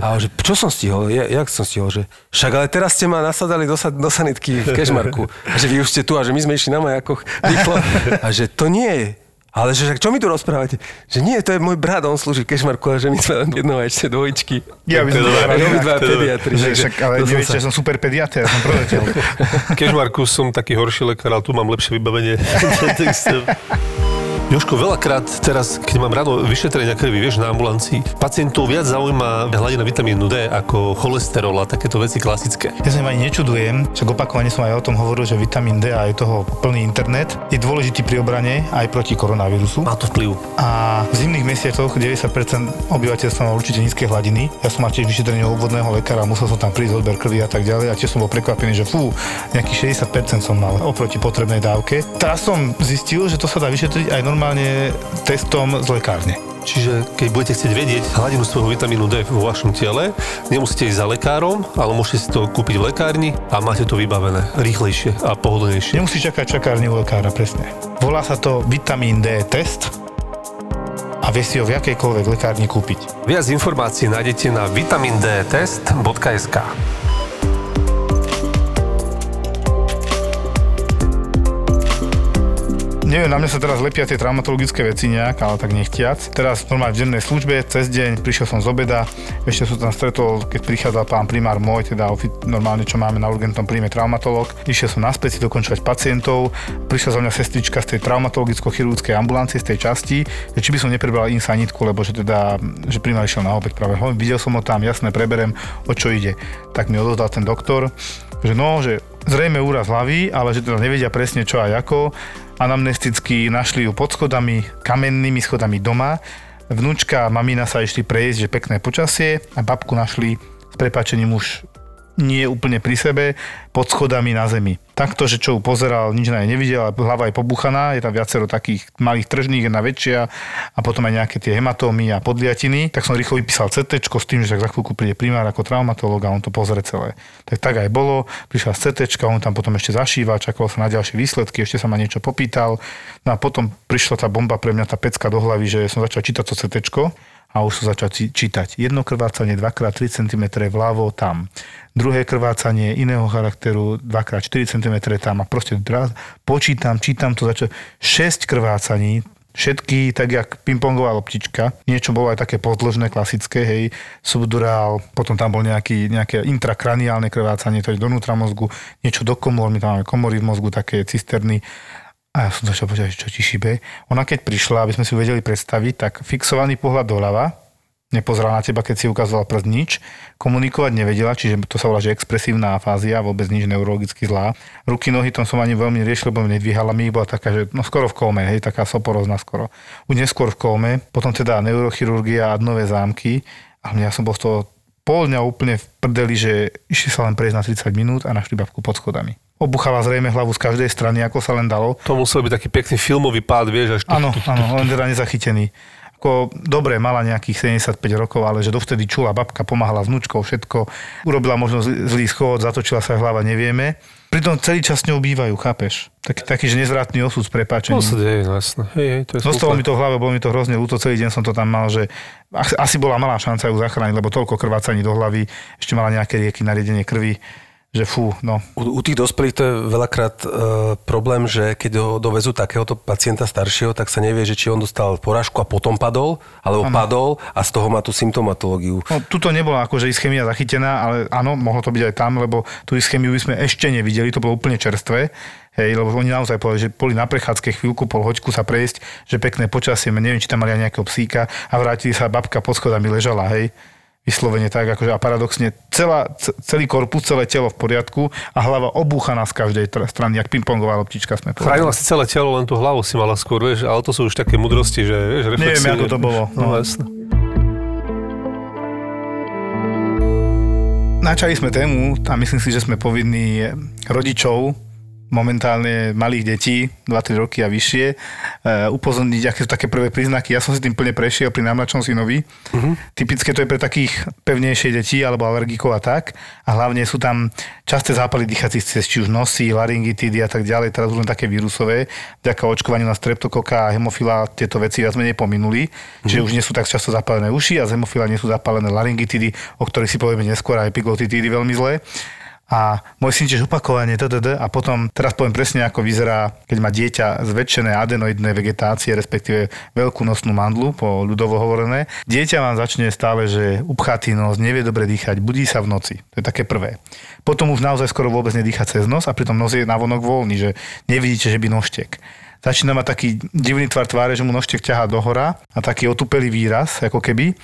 A on, že čo som stihol? Ja, jak som stihol? Že, však ale teraz ste ma nasadali do, sa- do sanitky v Kešmarku. A že vy už ste tu a že my sme išli na majakoch rýchlo. A že to nie je. Ale že čo mi tu rozprávate? Že nie, to je môj brat, on slúži Kešmarku a že my sme len jedno ešte dvojičky. Ja by som To je to dobré. A rád- obidva to je dobré. pediatri. Však, ale som neviete, že som super pediatr, som proletel. V Kežmarku som taký horší lekár, ale tu mám lepšie vybavenie. Jožko, veľakrát teraz, keď mám ráno vyšetrenia krvi, vieš, na ambulancii, pacientov viac zaujíma hladina vitamínu D ako cholesterol a takéto veci klasické. Ja sa im ani nečudujem, však opakovane som aj o tom hovoril, že vitamín D a je toho plný internet je dôležitý pri obrane aj proti koronavírusu. Má to vplyv. A v zimných mesiacoch 90% obyvateľstva má určite nízke hladiny. Ja som mal tiež vyšetrenie u obvodného lekára, musel som tam prísť odber krvi a tak ďalej a tiež som bol prekvapený, že fú, nejakých 60% som mal oproti potrebnej dávke. Teraz som zistil, že to sa dá vyšetriť aj normálne testom z lekárne. Čiže keď budete chcieť vedieť hladinu svojho vitamínu D vo vašom tele, nemusíte ísť za lekárom, ale môžete si to kúpiť v lekárni a máte to vybavené rýchlejšie a pohodlnejšie. Nemusí čakať čakárni u lekára, presne. Volá sa to vitamín D test a vie si ho v jakejkoľvek lekárni kúpiť. Viac informácií nájdete na vitamindtest.sk Neviem, na mňa sa teraz lepia tie traumatologické veci nejak, ale tak nechtiac. Teraz normálne v dennej službe, cez deň, prišiel som z obeda, ešte som tam stretol, keď prichádzal pán primár môj, teda normálne, čo máme na urgentnom príjme traumatolog. Išiel som naspäť si dokončovať pacientov, prišla za mňa sestrička z tej traumatologicko-chirurgickej ambulancie, z tej časti, že či by som neprebral im sanitku, lebo že teda, že primár išiel na opäť práve. Hovorím, Videl som ho tam, jasne, preberem, o čo ide. Tak mi odozdal ten doktor, že no, že zrejme úraz hlavy, ale že teda nevedia presne čo a ako. Anamnesticky našli ju pod schodami, kamennými schodami doma. Vnúčka a mamina sa išli prejsť, že pekné počasie a babku našli s prepačením už nie úplne pri sebe, pod schodami na zemi. Takto, že čo ju pozeral, nič na nej nevidel, ale hlava je pobuchaná, je tam viacero takých malých tržných, jedna väčšia a potom aj nejaké tie hematómy a podliatiny. Tak som rýchlo vypísal CT s tým, že tak za chvíľku príde primár ako traumatolog a on to pozrie celé. Tak tak aj bolo, prišla CT, on tam potom ešte zašíva, čakal sa na ďalšie výsledky, ešte sa ma niečo popýtal. No a potom prišla tá bomba pre mňa, tá pecka do hlavy, že som začal čítať to CT a už som začal čítať. Jedno krvácanie 2x3 cm vľavo tam. Druhé krvácanie iného charakteru 2x4 cm tam a proste dra- počítam, čítam to začal 6 krvácaní, všetky tak jak pingpongová loptička. Niečo bolo aj také podložné, klasické, hej, subdurál, potom tam bol nejaký, nejaké intrakraniálne krvácanie, to je donútra mozgu, niečo do komor, my tam máme komory v mozgu, také cisterny. A ja som začal počítať, čo ti šibe. Ona keď prišla, aby sme si vedeli predstaviť, tak fixovaný pohľad doľava, nepozerala na teba, keď si ukazoval prst nič, komunikovať nevedela, čiže to sa volá, že expresívna afázia, vôbec nič neurologicky zlá. Ruky, nohy, tom som ani veľmi neriešil, lebo nedvíhala mi, bola taká, že no skoro v kóme, hej, taká soporozná skoro. Už neskôr v kóme, potom teda neurochirurgia a nové zámky a mňa som bol z toho pol dňa úplne v prdeli, že išli sa len prejsť na 30 minút a našli babku pod schodami. Obuchala zrejme hlavu z každej strany, ako sa len dalo. To musel byť taký pekný filmový pád, vieš, až... Áno, áno, len teda nezachytený ako dobre, mala nejakých 75 rokov, ale že dovtedy čula babka, pomáhala vnúčkou, všetko. Urobila možno zlý schod, zatočila sa hlava, nevieme. Pritom celý čas ňou bývajú, chápeš? Taký, taký že nezvratný osud s prepáčením. To sa deje, jasné. Hej, hej, to je Zostalo mi to v hlave, bolo mi to hrozne ľúto, celý deň som to tam mal, že asi bola malá šanca ju zachrániť, lebo toľko krvácaní do hlavy, ešte mala nejaké rieky na riedenie krvi že fú, no. U, u tých dospelých to je veľakrát e, problém, že keď ho dovezú takéhoto pacienta staršieho, tak sa nevie, že či on dostal porážku a potom padol, alebo ano. padol a z toho má tú symptomatológiu. No, tuto nebola akože ischemia zachytená, ale áno, mohlo to byť aj tam, lebo tú ischemiu by sme ešte nevideli, to bolo úplne čerstvé. Hej, lebo oni naozaj povedali, že boli na prechádzke chvíľku, pol hoďku sa prejsť, že pekné počasie, neviem, či tam mali aj nejakého psíka a vrátili sa, babka pod schodami ležala, hej vyslovene tak, akože a paradoxne celá, celý korpus, celé telo v poriadku a hlava obúchaná z každej strany, jak pingpongová loptička sme povedali. Chránila si celé telo, len tú hlavu si mala skôr, vieš, ale to sú už také mudrosti, že vieš, reflexie. Neviem, ako to bolo. No, no jasne. Načali sme tému a myslím si, že sme povinní rodičov momentálne malých detí, 2-3 roky a vyššie, uh, upozorniť, aké sú také prvé príznaky. Ja som si tým plne prešiel pri najmladšom synovi. Uh-huh. Typické to je pre takých pevnejšie detí alebo alergikov a tak. A hlavne sú tam časté zápaly dýchacích cest, či už nosy, laryngitidy a tak ďalej. Teraz už len také vírusové. Vďaka očkovaniu na streptokoka a hemofila tieto veci viac menej pominuli. Uh-huh. Čiže už nie sú tak často zapálené uši a z hemofila nie sú zapálené laryngitidy, o ktorých si povieme neskôr, aj epiglotitídy veľmi zlé. A môj syn tiež opakovane tdd, a potom teraz poviem presne, ako vyzerá, keď má dieťa zväčšené adenoidné vegetácie, respektíve veľkú nosnú mandlu, po ľudovo hovorené. Dieťa vám začne stále, že upchatý nos, nevie dobre dýchať, budí sa v noci. To je také prvé. Potom už naozaj skoro vôbec nedýcha cez nos a pritom nos je navonok voľný, že nevidíte, že by noštek začína mať taký divný tvar tváre, že mu nožtek ťahá dohora a taký otupelý výraz, ako keby,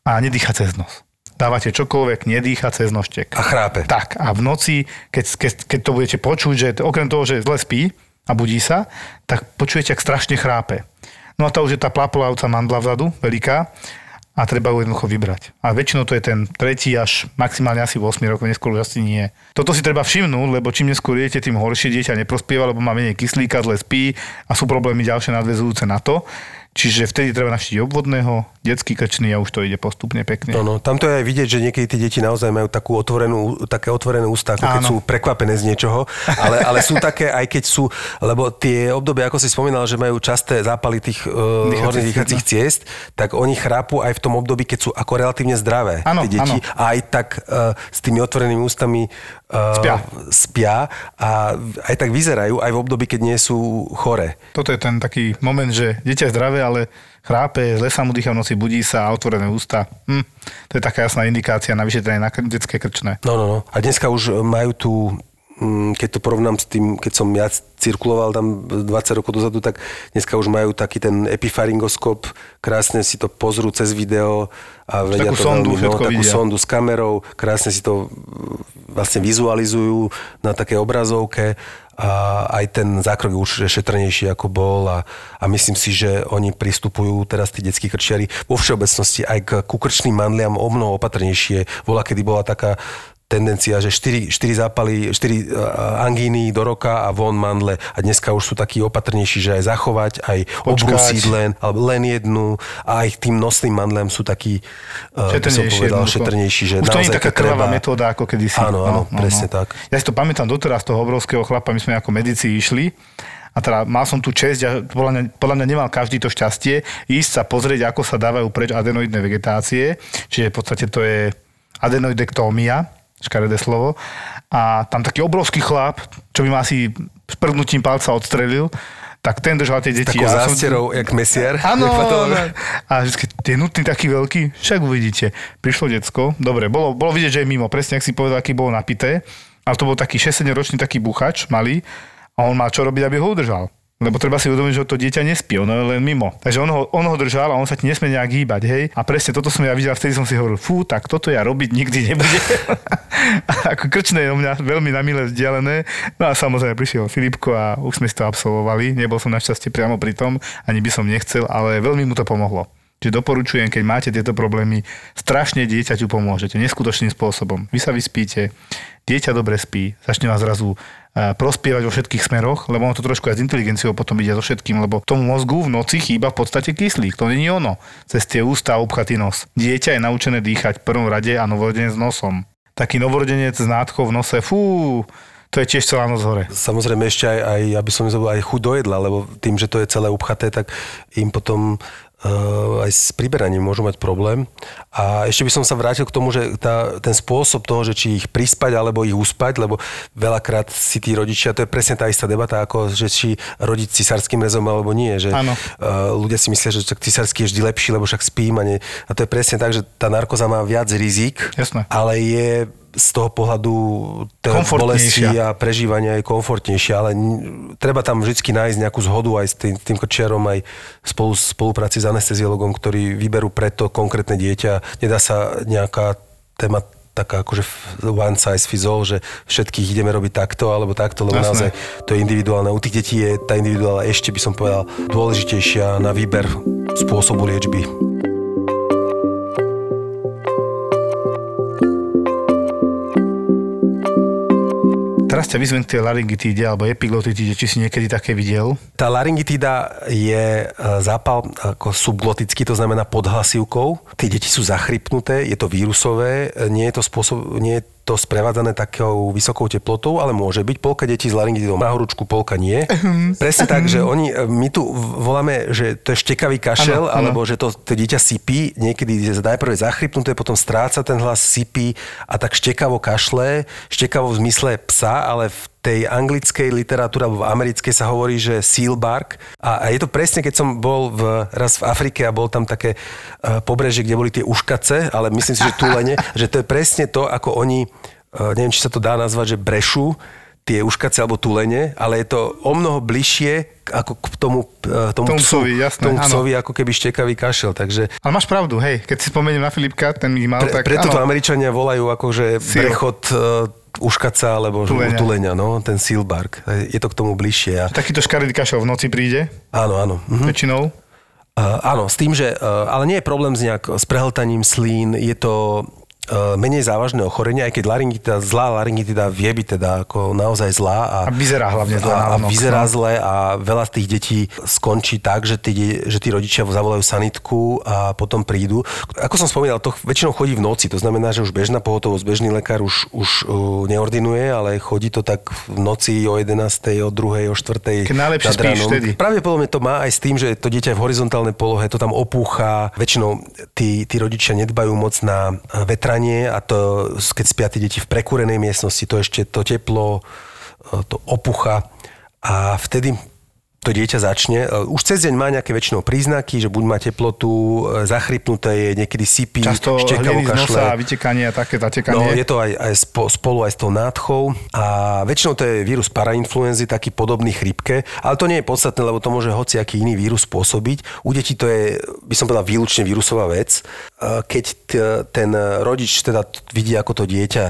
a nedýcha cez nos dávate čokoľvek, nedýcha cez nožtek. A chrápe. Tak, a v noci, keď, keď, keď to budete počuť, že okrem toho, že zle spí a budí sa, tak počujete, ak strašne chrápe. No a to už je tá plapolávca mandla vzadu, veľká, a treba ju jednoducho vybrať. A väčšinou to je ten tretí až maximálne asi 8 rokov, neskôr už asi nie. Toto si treba všimnúť, lebo čím neskôr idete, tým horšie dieťa neprospieva, lebo má menej kyslíka, zle spí a sú problémy ďalšie nadvezujúce na to. Čiže vtedy treba navštítiť obvodného, detský krčný a už to ide postupne pekne. No, no, tam to je aj vidieť, že niekedy tie deti naozaj majú takú otvorenú, také otvorené ústa, ako keď sú prekvapené z niečoho, ale, ale sú také, aj keď sú, lebo tie obdobia, ako si spomínal, že majú časté zápaly tých uh, horných dýchacích ciest, tak oni chrápu aj v tom období, keď sú ako relatívne zdravé ano, tie deti. Ano. A aj tak uh, s tými otvorenými ústami uh, spia. spia a aj tak vyzerajú aj v období, keď nie sú chore. Toto je ten taký moment, že dieťa je zdravé, ale chrápe, zle sa mu dýcha v noci, budí sa a otvorené ústa. Hm, to je taká jasná indikácia na vyšetrenie na detské krčné. No, no, no. A dneska už majú tu hm, keď to porovnám s tým, keď som ja cirkuloval tam 20 rokov dozadu, tak dneska už majú taký ten epipharyngoskop, krásne si to pozrú cez video a vedia takú to sondu, veľmi, no, takú vidia. sondu s kamerou, krásne si to vlastne vizualizujú na také obrazovke a aj ten zákrok už šetrnejší ako bol a, a myslím si, že oni pristupujú teraz tí detskí krčiari vo všeobecnosti aj k kukrčným mandliam o mnoho opatrnejšie. Bola, kedy bola taká tendencia, že 4, 4 zápaly, 4 angíny do roka a von mandle. A dneska už sú takí opatrnejší, že aj zachovať, aj obrúsiť len, alebo len jednu a aj tým nosným mandlem sú takí, by som povedal, šetrnejší. Že už to nie je taká krvavá metóda ako kedysi. Áno, áno, no, presne no. tak. Ja si to pamätám doteraz toho obrovského chlapa, my sme ako medici išli a teda mal som tu česť a podľa mňa, podľa mňa nemal každý to šťastie ísť sa pozrieť, ako sa dávajú preč adenoidné vegetácie, čiže v podstate to je adenoidektómia, škaredé slovo. A tam taký obrovský chlap, čo by ma asi sprdnutím palca odstrelil, tak ten držal tie deti. S takou ja zásterou, som... jak mesier. Áno, a vždy, tie nutný taký veľký, však uvidíte. Prišlo decko, dobre, bolo, bolo vidieť, že je mimo, presne, ak si povedal, aký bolo napité, ale to bol taký 6 ročný taký buchač, malý, a on mal čo robiť, aby ho udržal. Lebo treba si uvedomiť, že to dieťa nespí, ono je len mimo. Takže on ho, on ho držal a on sa ti nesmie nejak hýbať, hej. A presne toto som ja videl, vtedy som si hovoril, fú, tak toto ja robiť nikdy nebude. ako krčné je u mňa veľmi na milé vzdialené. No a samozrejme prišiel Filipko a už sme si to absolvovali. Nebol som našťastie priamo pri tom, ani by som nechcel, ale veľmi mu to pomohlo. Čiže doporučujem, keď máte tieto problémy, strašne dieťaťu pomôžete, neskutočným spôsobom. Vy sa vyspíte, dieťa dobre spí, začne vás zrazu e, prospievať vo všetkých smeroch, lebo ono to trošku aj s inteligenciou potom ide so všetkým, lebo tomu mozgu v noci chýba v podstate kyslík. To není ono. Cez tie ústa obchatý nos. Dieťa je naučené dýchať v prvom rade a novorodenec s nosom. Taký novorodenec s nádchou v nose, fú, to je tiež celá noc hore. Samozrejme ešte aj, aj aby som nezabudol, aj chuť do jedla, lebo tým, že to je celé upchaté, tak im potom aj s priberaním môžu mať problém. A ešte by som sa vrátil k tomu, že tá, ten spôsob toho, že či ich prispať alebo ich uspať, lebo veľakrát si tí rodičia, to je presne tá istá debata, ako že či rodiť cisárským rezom alebo nie. Že, uh, ľudia si myslia, že cisársky je vždy lepší, lebo však spím a, nie. a to je presne tak, že tá narkoza má viac rizik, Jasné. ale je z toho pohľadu bolesti a prežívania je komfortnejšia, ale treba tam vždy nájsť nejakú zhodu aj s tým, tým kočiarom, aj spolu, spolupráci s anesteziologom, ktorí vyberú preto konkrétne dieťa. Nedá sa nejaká téma taká akože one size fits all, že všetkých ideme robiť takto alebo takto, lebo Jasné. naozaj to je individuálne. U tých detí je tá individuálna ešte by som povedal dôležitejšia na výber spôsobu liečby. Teraz ťa vyzvem k tej alebo epiglotitíde, či si niekedy také videl? Tá laryngitída je e, zápal ako subglotický, to znamená pod hlasivkou. Tie deti sú zachrypnuté, je to vírusové, e, nie je to spôsob, nie je to sprevádzané takou vysokou teplotou, ale môže byť. Polka detí s laryngitidou má horúčku, polka nie. Presne tak, že oni, e, my tu voláme, že to je štekavý kašel, ano, alebo ano. že to, to dieťa sypí, niekedy je najprv zachrypnuté, potom stráca ten hlas, sypí a tak štekavo kašle, štekavo v zmysle psa, ale v tej anglickej literatúre alebo v americkej sa hovorí, že seal bark. A, a je to presne, keď som bol v, raz v Afrike a bol tam také uh, pobrežie, kde boli tie uškace, ale myslím si, že túlene, že to je presne to, ako oni, uh, neviem, či sa to dá nazvať, že brešu, tie uškace alebo tulene, ale je to o mnoho bližšie ako k tomu, e, tomu, tomu psu, psovi, jasné, tomu psovi, ako keby štekavý kašel. Takže... Ale máš pravdu, hej, keď si spomeniem na Filipka, ten ich mal, Pre, tak Preto áno. to Američania volajú akože prechod uh, uškaca alebo tuleňa. tuleňa, no, ten bark. Je to k tomu bližšie. A... Takýto škaredý kašel v noci príde? Áno, áno. Mhm. Väčšinou? Uh, áno, s tým, že, uh, ale nie je problém s, nejak, s prehltaním slín, je to menej závažné ochorenia, aj keď laryngitida, zlá laryngitida vie byť teda ako naozaj zlá. A, a vyzerá hlavne zle. A, a vyzerá no. zle a veľa z tých detí skončí tak, že tí, že tí rodičia zavolajú sanitku a potom prídu. Ako som spomínal, to väčšinou chodí v noci, to znamená, že už bežná pohotovosť, bežný lekár už, už uh, neordinuje, ale chodí to tak v noci o 11., o 2., o 4. Keď najlepšie spíš vtedy. Pravdepodobne to má aj s tým, že to dieťa je v horizontálnej polohe, to tam opúcha. Väčšinou tí, tí rodičia nedbajú moc na vetranie spanie a to, keď spia tie deti v prekúrenej miestnosti, to ešte to teplo, e, to opucha. A vtedy to dieťa začne. E, už cez deň má nejaké väčšinou príznaky, že buď má teplotu, e, zachrypnuté je, niekedy sypí, Často štekavo kašle. nosa a vytekanie a také zatekanie. No, je to aj, aj spolu aj s tou nádchou a väčšinou to je vírus parainfluenzy, taký podobný chrypke, ale to nie je podstatné, lebo to môže hoci aký iný vírus spôsobiť. U detí to je, by som povedal, výlučne vírusová vec. E, keď ten rodič teda vidí, ako to dieťa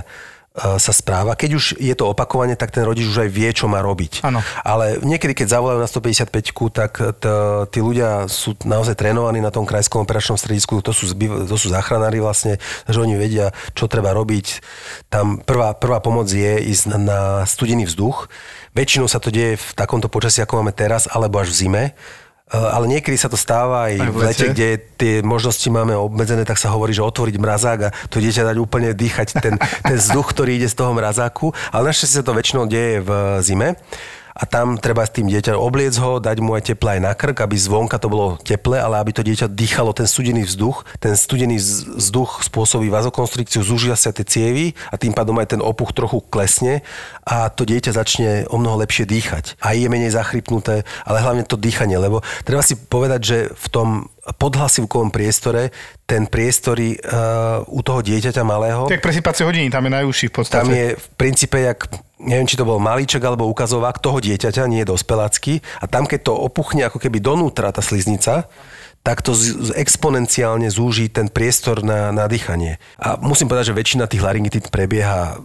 sa správa. Keď už je to opakovanie, tak ten rodič už aj vie, čo má robiť. Ano. Ale niekedy, keď zavolajú na 155 tak t- tí ľudia sú naozaj trénovaní na tom krajskom operačnom stredisku, to sú, to sú záchranári vlastne, že oni vedia, čo treba robiť. Tam prvá, prvá pomoc je ísť na studený vzduch. Väčšinou sa to deje v takomto počasí, ako máme teraz, alebo až v zime ale niekedy sa to stáva aj, aj v lete, kde tie možnosti máme obmedzené, tak sa hovorí, že otvoriť mrazák a to dieťa dať úplne dýchať ten, ten vzduch, ktorý ide z toho mrazáku. Ale našťastie sa to väčšinou deje v zime a tam treba s tým dieťa obliec ho, dať mu aj teple aj na krk, aby zvonka to bolo teple, ale aby to dieťa dýchalo ten studený vzduch. Ten studený vzduch spôsobí vazokonstrikciu, zúžia sa tie cievy a tým pádom aj ten opuch trochu klesne a to dieťa začne o mnoho lepšie dýchať. A je menej zachrypnuté, ale hlavne to dýchanie, lebo treba si povedať, že v tom podhlasivkovom priestore ten priestory uh, u toho dieťaťa malého... Tak presýpacie hodiny, tam je najúžší v podstate. Tam je v princípe jak neviem, či to bol malíček alebo ukazovák toho dieťaťa, nie dospelácky. A tam, keď to opuchne ako keby donútra tá sliznica, tak to z- exponenciálne zúži ten priestor na, na dýchanie. A musím povedať, že väčšina tých laryngitít prebieha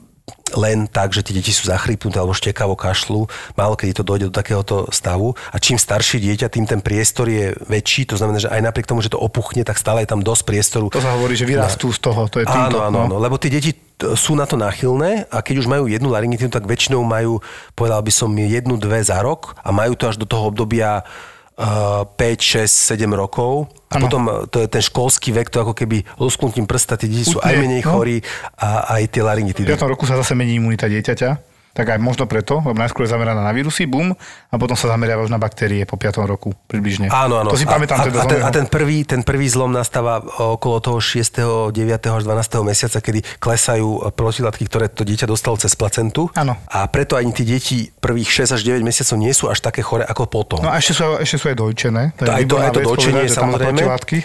len tak, že tie deti sú zachrypnuté alebo štekavo kašľú. Málo kedy to dojde do takéhoto stavu. A čím starší dieťa, tým ten priestor je väčší. To znamená, že aj napriek tomu, že to opuchne, tak stále je tam dosť priestoru. To sa hovorí, že vyrastú z toho. To je týmto, Áno, áno, no. áno, lebo tie deti sú na to náchylné a keď už majú jednu laryngitídu, tak väčšinou majú, povedal by som, jednu, dve za rok a majú to až do toho obdobia 5, 6, 7 rokov. A Áno. potom uh, to je ten školský vek, to ako keby lusknutím prsta, tí deti sú aj menej no. chorí a aj tie V laryngitídy. 5. roku sa zase mení imunita dieťaťa. Tak aj možno preto, lebo najskôr je zameraná na vírusy, bum, a potom sa zameriava už na baktérie po 5. roku približne. Áno, áno. To si a, pamätám a, teda a, ten, a ten, prvý, ten prvý zlom nastáva okolo toho 6., 9. až 12. mesiaca, kedy klesajú protilátky, ktoré to dieťa dostalo cez placentu. Áno. A preto ani tí deti prvých 6 až 9 mesiacov nie sú až také chore ako potom. No a ešte sú, ešte sú aj dojčené. To, aj to, aj to vec povedať, má samozrejme.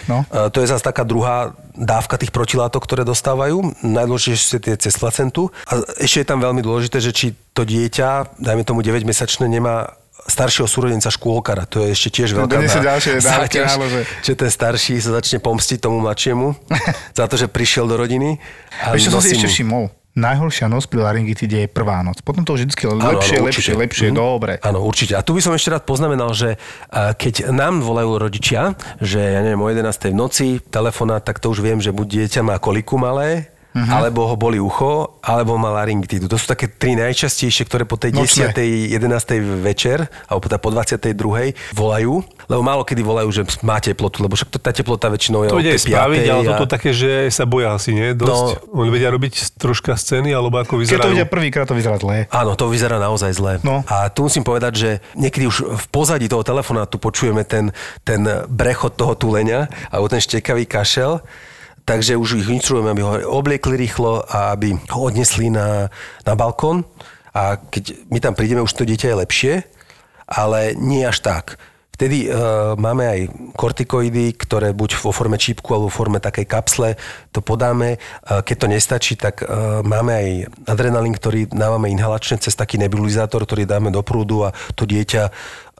no. To je zase taká druhá dávka tých protilátok, ktoré dostávajú. Najdôležitejšie sú tie cez placentu. A ešte je tam veľmi dôležité, že či to dieťa, dajme tomu 9-mesačné, nemá staršieho súrodenca škôlkara. To je ešte tiež veľká ná- ďalšie nálože. že ten starší sa začne pomstiť tomu mladšiemu za to, že prišiel do rodiny. A Vieš, čo som si ešte všimol? Najhoršia noc pri laryngitide je prvá noc. Potom to vždy lepšie, lepšie, určite. lepšie, Mhm. dobre. Áno, určite. A tu by som ešte rád poznamenal, že keď nám volajú rodičia, že ja neviem, o 11. v noci telefonát, tak to už viem, že buď dieťa má koliku malé, Mhm. alebo ho boli ucho, alebo má laryngitídu. To sú také tri najčastejšie, ktoré po tej Nočné. 10. 11. večer, alebo teda po 22. volajú, lebo málo kedy volajú, že má teplotu, lebo však to, tá teplota väčšinou je To ide spraviť, 5. ale a- toto také, že sa boja asi, nie? Dosť. No. Oni vedia robiť troška scény, alebo ako Keď to vidia prvýkrát, to vyzerá zlé. Áno, to vyzerá naozaj zle. No. A tu musím povedať, že niekedy už v pozadí toho telefonátu počujeme ten, ten brechod toho tuleňa alebo ten štekavý kašel. Takže už ich instruujeme, aby ho obliekli rýchlo a aby ho odnesli na, na balkón. A keď my tam prídeme, už to dieťa je lepšie, ale nie až tak. Vtedy uh, máme aj kortikoidy, ktoré buď vo forme čípku alebo vo forme takej kapsle to podáme. Uh, keď to nestačí, tak uh, máme aj adrenalín, ktorý dávame inhalačne cez taký nebulizátor, ktorý dáme do prúdu a to dieťa,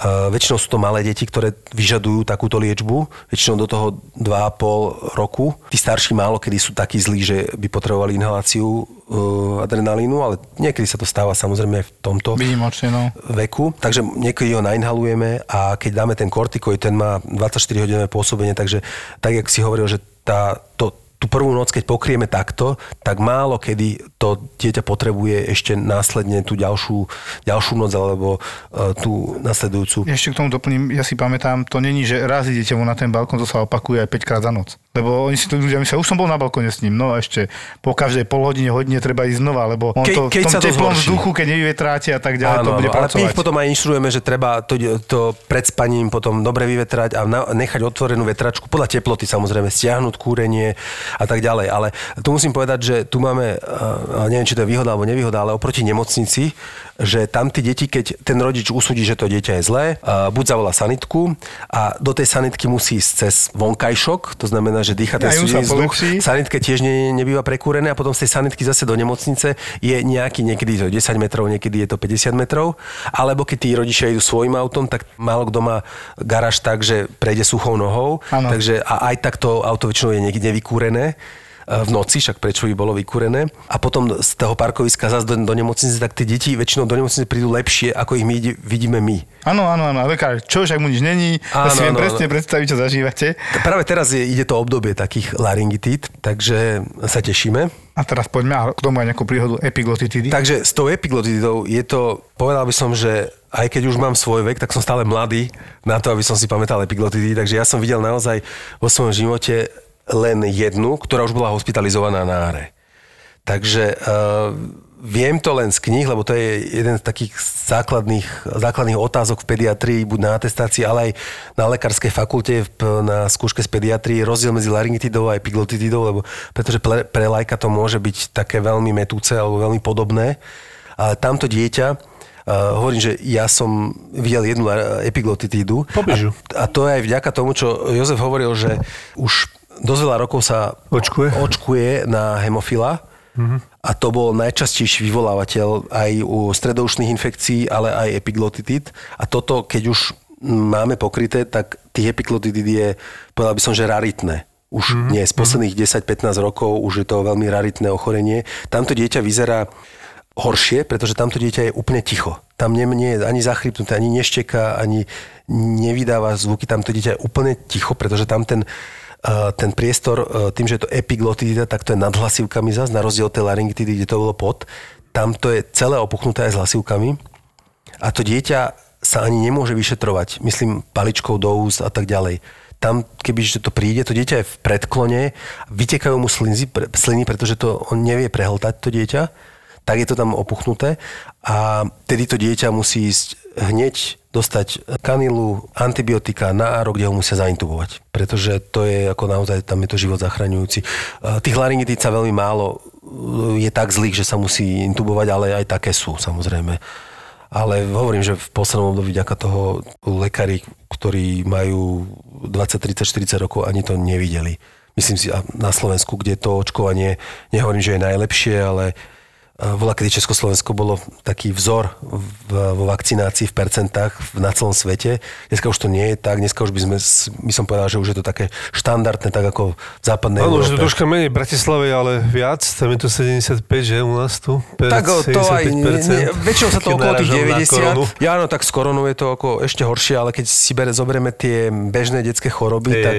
väčšinou sú to malé deti, ktoré vyžadujú takúto liečbu, väčšinou do toho 2,5 roku. Tí starší málo kedy sú takí zlí, že by potrebovali inhaláciu uh, adrenalínu, ale niekedy sa to stáva samozrejme aj v tomto Výnimočne, no. veku, takže niekedy ho nainhalujeme a keď dáme ten kortikoid, ten má 24-hodinové pôsobenie, takže tak, jak si hovoril, že tá, to, tú prvú noc, keď pokrieme takto, tak málo kedy to dieťa potrebuje ešte následne tú ďalšiu, ďalšiu noc alebo uh, tú nasledujúcu. Ešte k tomu doplním, ja si pamätám, to není, že raz idete mu na ten balkón, to sa opakuje aj 5 krát za noc. Lebo oni si to ľudia myslia, už som bol na balkóne s ním, no a ešte po každej pol hodine, treba ísť znova, lebo on Ke- to keď v tom sa to teplom zhorší. vzduchu, keď nevyvetráte a tak ďalej, to bude ale pracovať. ich potom aj inštruujeme, že treba to, to pred spaním potom dobre vyvetrať a na, nechať otvorenú vetračku, podľa teploty samozrejme, stiahnuť kúrenie a tak ďalej. Ale tu musím povedať, že tu máme, uh, neviem, či to je výhoda alebo nevýhoda, ale oproti nemocnici, že tam tí deti, keď ten rodič usúdi, že to dieťa je zlé, buď zavolá sanitku a do tej sanitky musí ísť cez vonkajšok, to znamená, že dýcha ten studený vzduch. sanitke tiež nie, nebýva prekúrené a potom z tej sanitky zase do nemocnice je nejaký, niekedy to je 10 metrov, niekedy je to 50 metrov. Alebo keď tí rodičia idú svojim autom, tak málo kto má garáž tak, že prejde suchou nohou. Áno. Takže a aj tak to auto väčšinou je niekde vykúrené v noci, však prečo by bolo vykúrené. A potom z toho parkoviska zase do, do nemocnice, tak tie deti väčšinou do nemocnice prídu lepšie, ako ich my vidíme my. Áno, áno, áno, lekár, čo však mu nič není, ja si viem áno, presne áno. predstaviť, čo zažívate. Práve teraz je, ide to obdobie takých laryngitít, takže sa tešíme. A teraz poďme k tomu aj nejakú príhodu epiglotitidy. Takže s tou epiglotidou je to, povedal by som, že aj keď už mám svoj vek, tak som stále mladý na to, aby som si pamätal epiglotidy. Takže ja som videl naozaj vo svojom živote len jednu, ktorá už bola hospitalizovaná na áre. Takže uh, viem to len z kníh, lebo to je jeden z takých základných, základných otázok v pediatrii, buď na atestácii, ale aj na lekárskej fakulte na skúške z pediatrii, rozdiel medzi laryngitidou a epiglotidou, lebo pretože pre, pre lajka to môže byť také veľmi metúce alebo veľmi podobné. Ale tamto dieťa, Uh, hovorím, že ja som videl jednu la- epiglotitídu. A, a to je aj vďaka tomu, čo Jozef hovoril, že už dosť veľa rokov sa Očkuje. očkuje na hemofila A to bol najčastejší vyvolávateľ aj u stredoušných infekcií, ale aj epiglotitit. A toto, keď už máme pokryté, tak tých epiglotitit je, povedal by som, že raritné. Už mm-hmm. nie, z posledných 10-15 rokov už je to veľmi raritné ochorenie. Tamto dieťa vyzerá horšie, pretože tamto dieťa je úplne ticho. Tam nie, nie je ani zachrypnuté, ani nešteká, ani nevydáva zvuky. Tamto dieťa je úplne ticho, pretože tam ten, ten priestor, uh, tým, že je to epiglotidita, tak to je nad hlasivkami zase, na rozdiel od tej laryngitidy, kde to bolo pod. Tam to je celé opuchnuté aj s hlasivkami. A to dieťa sa ani nemôže vyšetrovať, myslím, paličkou do úst a tak ďalej tam, keby to príde, to dieťa je v predklone, vytekajú mu sliny, sliny, pretože to on nevie prehltať to dieťa tak je to tam opuchnuté a tedy to dieťa musí ísť hneď dostať kanilu, antibiotika na áro, kde ho musia zaintubovať. Pretože to je ako naozaj, tam je to život zachraňujúci. Tých laryngitíc sa veľmi málo je tak zlých, že sa musí intubovať, ale aj také sú samozrejme. Ale hovorím, že v poslednom období vďaka toho lekári, ktorí majú 20, 30, 40 rokov, ani to nevideli. Myslím si, na Slovensku, kde to očkovanie, nehovorím, že je najlepšie, ale Vola, kedy Československo bolo taký vzor v, vo vakcinácii v percentách na celom svete. Dneska už to nie je tak. Dneska už by sme, by som povedal, že už je to také štandardné, tak ako v západnej Áno, to troška menej v Bratislave, ale viac. Tam je to 75, že u nás tu? Per, tak to aj, nie, väčšinou sa to okolo tých 90. Ja áno, tak s koronou je to ako ešte horšie, ale keď si bere, zoberieme tie bežné detské choroby, hey, tak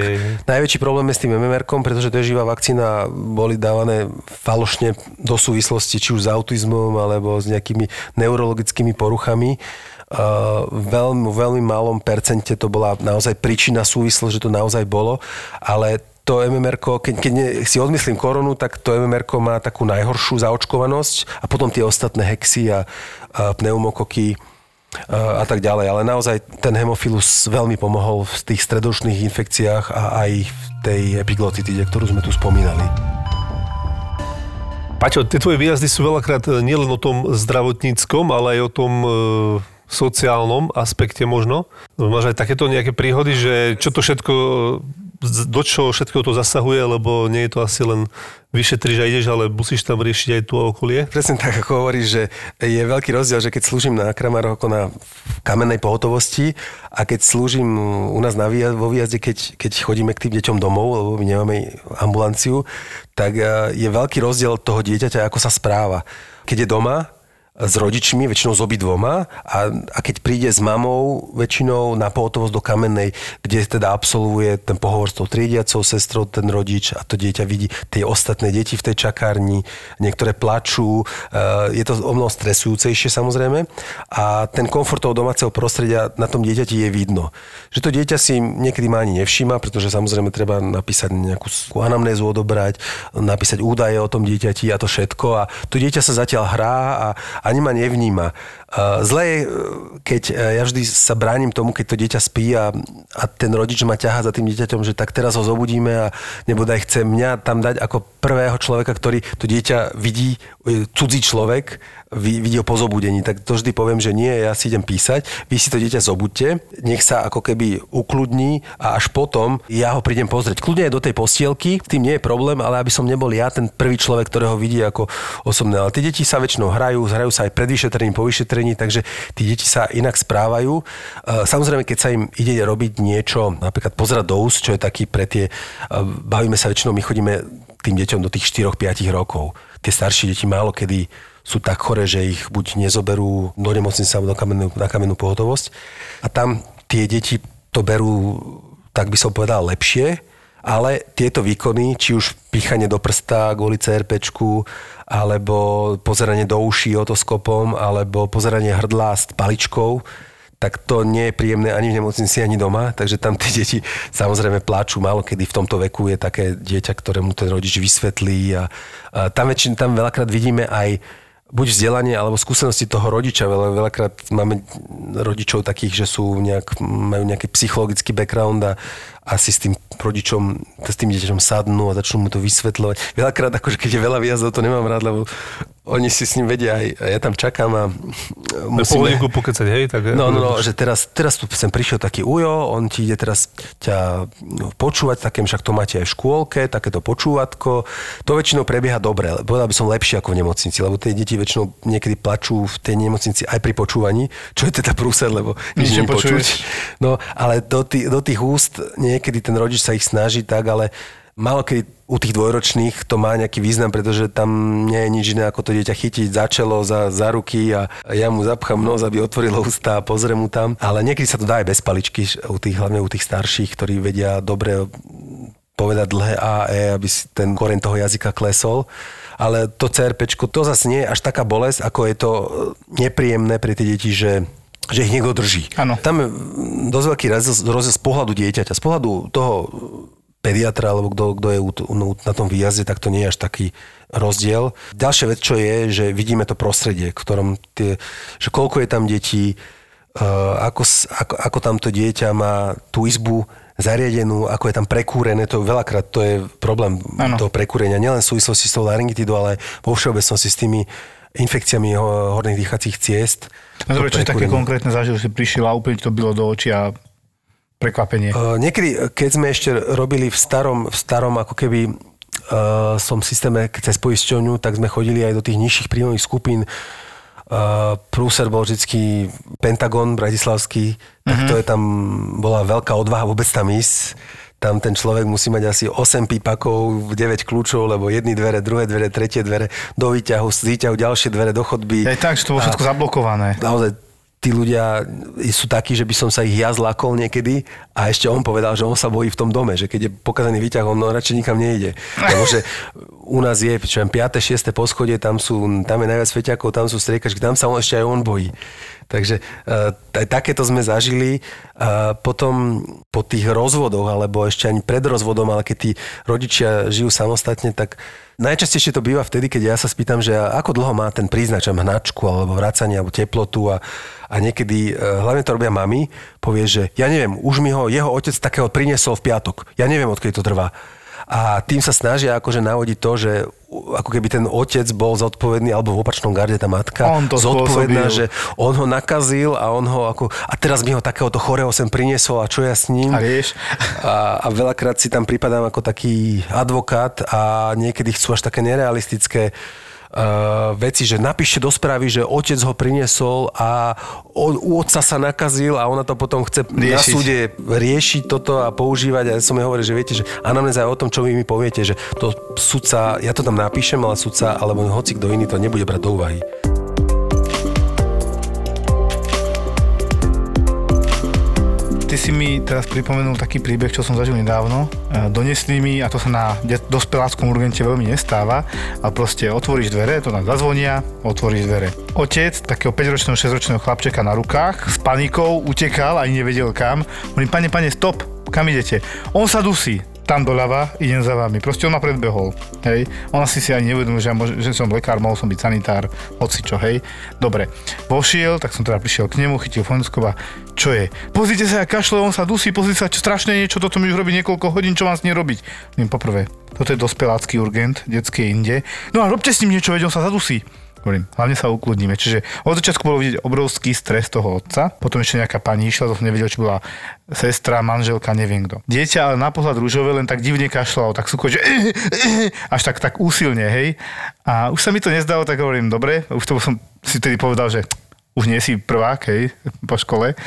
najväčší problém je s tým MMR-kom, pretože to je živá vakcína, boli dávané falošne do súvislosti, či už autizmom alebo s nejakými neurologickými poruchami. Uh, veľmi, veľmi malom percente to bola naozaj príčina súvislosť, že to naozaj bolo, ale to MMR, keď, keď si odmyslím koronu, tak to MMR má takú najhoršiu zaočkovanosť a potom tie ostatné hexy a, a pneumokoky a tak ďalej. Ale naozaj ten hemofilus veľmi pomohol v tých stredočných infekciách a aj v tej epiglotitide, ktorú sme tu spomínali. Paťo, tie tvoje výjazdy sú veľakrát e, nielen o tom zdravotníckom, ale aj o tom e, sociálnom aspekte možno. Máš aj takéto nejaké príhody, že čo to všetko do čoho všetko to zasahuje, lebo nie je to asi len vyšetriš a ideš, ale musíš tam riešiť aj tu okolie. Presne tak, ako hovoríš, že je veľký rozdiel, že keď slúžim na Kramaroch ako na kamennej pohotovosti a keď slúžim u nás na výjazd, vo výjazde, keď, keď chodíme k tým deťom domov, lebo my nemáme ambulanciu, tak eh, je veľký rozdiel toho dieťaťa, ako sa správa. Keď je doma, s rodičmi, väčšinou s obidvoma a, a keď príde s mamou väčšinou na pohotovosť do Kamennej, kde teda absolvuje ten pohovor s tou triediacou sestrou, ten rodič a to dieťa vidí tie ostatné deti v tej čakárni, niektoré plačú, e, je to o mnoho stresujúcejšie samozrejme a ten komfort toho domáceho prostredia na tom dieťati je vidno. Že to dieťa si niekedy má ani nevšíma, pretože samozrejme treba napísať nejakú anamnézu odobrať, napísať údaje o tom dieťati a to všetko a to dieťa sa zatiaľ hrá a, ani ma nevníma. Zle je, keď e, ja vždy sa bránim tomu, keď to dieťa spí a, a ten rodič ma ťaha za tým dieťaťom, že tak teraz ho zobudíme a nebodaj chce mňa tam dať ako prvého človeka, ktorý to dieťa vidí, cudzí človek, vidí ho po zobudení, tak to vždy poviem, že nie, ja si idem písať, vy si to dieťa zobudte, nech sa ako keby ukludní a až potom ja ho prídem pozrieť. Kľudne aj do tej postielky, tým nie je problém, ale aby som nebol ja ten prvý človek, ktorého vidí ako osobné. Ale tie deti sa väčšinou hrajú, hrajú sa aj pred vyšetrením, po vyšetrení, takže tí deti sa inak správajú. E, samozrejme, keď sa im ide robiť niečo, napríklad pozerať do úst, čo je taký pre tie, e, bavíme sa väčšinou, my chodíme tým deťom do tých 4-5 rokov. Tie staršie deti málo kedy sú tak chore, že ich buď nezoberú do nemocnice alebo na kamennú pohotovosť. A tam tie deti to berú, tak by som povedal, lepšie, ale tieto výkony, či už píchanie do prsta kvôli CRP, alebo pozeranie do uší otoskopom, alebo pozeranie hrdla s paličkou, tak to nie je príjemné ani v nemocnici, ani doma, takže tam tie deti samozrejme pláču málo, kedy v tomto veku je také dieťa, ktorému ten rodič vysvetlí a, a tam, väčšin, tam veľakrát vidíme aj buď vzdelanie alebo skúsenosti toho rodiča. Veľa, veľakrát máme rodičov takých, že sú nejak, majú nejaký psychologický background a, asi s tým rodičom, s tým dieťaťom sadnú a začnú mu to vysvetľovať. Veľakrát, akože keď je veľa výjazdov, to nemám rád, lebo oni si s ním vedia aj, a ja tam čakám a musíme... Po pokecať, hej? Tak, no, no, no, že teraz, teraz tu sem prišiel taký ujo, on ti ide teraz ťa no, počúvať, také však to máte aj v škôlke, takéto počúvatko. To väčšinou prebieha dobre, povedal by som lepšie ako v nemocnici, lebo tie deti väčšinou niekedy plačú v tej nemocnici aj pri počúvaní, čo je teda prúser, lebo nič nepočuť. No, ale do, tých, do tých úst niekedy ten rodič sa ich snaží tak, ale Malo kedy u tých dvojročných to má nejaký význam, pretože tam nie je nič iné ako to dieťa chytiť za čelo, za, za ruky a ja mu zapchám nos, aby otvorilo ústa a pozriem mu tam. Ale niekedy sa to dá aj bez paličky, u tých, hlavne u tých starších, ktorí vedia dobre povedať dlhé A, E, aby si ten koreň toho jazyka klesol. Ale to CRP, to zase nie je až taká bolesť, ako je to nepríjemné pre tie deti, že že ich niekto drží. Ano. Tam je dosť veľký rozdiel z pohľadu dieťaťa. Z pohľadu toho pediatra alebo kto, kto je na tom výjazde, tak to nie je až taký rozdiel. Ďalšia vec, čo je, že vidíme to prostredie, v ktorom tie, že koľko je tam detí, uh, ako, ako, ako tam to dieťa má tú izbu zariadenú, ako je tam prekúrené, to veľakrát to je problém ano. toho prekúrenia, nielen v súvislosti s tou laryngitidou, ale vo všeobecnosti s tými infekciami horných dýchacích ciest. No dobre, čo také konkrétne zažil, si prišiel a úplne to bylo do očí a prekvapenie? Uh, niekedy, keď sme ešte robili v starom, v starom ako keby uh, som systéme cez poisťovňu, tak sme chodili aj do tých nižších príjmových skupín. Uh, prúser bol vždycky Pentagon bratislavský, tak mm-hmm. to je tam, bola veľká odvaha vôbec tam ísť tam ten človek musí mať asi 8 pípakov, 9 kľúčov, lebo jedny dvere, druhé dvere, tretie dvere, do výťahu, z výťahu ďalšie dvere, do chodby. Aj tak, že to bolo všetko zablokované. Naozaj tí ľudia sú takí, že by som sa ich ja zlakol niekedy a ešte on povedal, že on sa bojí v tom dome, že keď je pokazený výťah, on no, radšej nikam nejde. Lebo že u nás je, čo 5. 6. poschodie, tam, sú, tam je najviac feťakov, tam sú striekačky, tam sa on ešte aj on bojí. Takže uh, takéto sme zažili. Uh, potom po tých rozvodoch, alebo ešte ani pred rozvodom, ale keď tí rodičia žijú samostatne, tak Najčastejšie to býva vtedy, keď ja sa spýtam, že ako dlho má ten príznačam hnačku alebo vracanie alebo teplotu a, a niekedy, e, hlavne to robia mami, povie, že ja neviem, už mi ho jeho otec takého priniesol v piatok. Ja neviem, odkedy to trvá. A tým sa snažia akože navodiť to, že ako keby ten otec bol zodpovedný, alebo v opačnom garde tá matka on to zodpovedná, spôsobil. že on ho nakazil a on ho ako, a teraz mi ho takéhoto chorého sem priniesol a čo ja s ním. A vieš. A, a veľakrát si tam pripadám ako taký advokát a niekedy chcú až také nerealistické uh, veci, že napíše do správy, že otec ho priniesol a on, u otca sa nakazil a ona to potom chce Riešiť. na súde riešiť toto a používať. A ja som jej hovoril, že viete, že anamnéza je o tom, čo vy mi poviete, že to sudca, ja to tam napíšem, ale sudca alebo hoci kto iný to nebude brať do úvahy. Ty si mi teraz pripomenul taký príbeh, čo som zažil nedávno. E, donesli mi, a to sa na dospeláckom urgente veľmi nestáva, a proste otvoríš dvere, to nám zazvonia, otvoríš dvere. Otec takého 5-ročného, 6-ročného chlapčeka na rukách s panikou utekal, ani nevedel kam. Hovorím, pane, pane, stop, kam idete? On sa dusí tam doľava, idem za vami. Proste on ma predbehol, hej. On asi si ani neuvedomil, že, ja môž, že som lekár, mohol som byť sanitár, hoci čo, hej. Dobre, vošiel, tak som teda prišiel k nemu, chytil fondoskop a čo je? Pozrite sa, kašle, on sa dusí, pozrite sa, čo strašné niečo, toto mi už robí niekoľko hodín, čo mám s ním robiť. Viem, poprvé, toto je dospelácky urgent, detské inde. No a robte s ním niečo, veď on sa zadusí. Hovorím, hlavne sa ukludníme. Čiže od začiatku bolo vidieť obrovský stres toho otca, potom ešte nejaká pani išla, to som nevedel, či bola sestra, manželka, neviem kto. Dieťa ale na pohľad rúžové len tak divne kašľalo, tak sú že eh, eh, až tak, tak úsilne, hej. A už sa mi to nezdalo, tak hovorím, dobre, už to som si tedy povedal, že už nie si prvák, hej, po škole,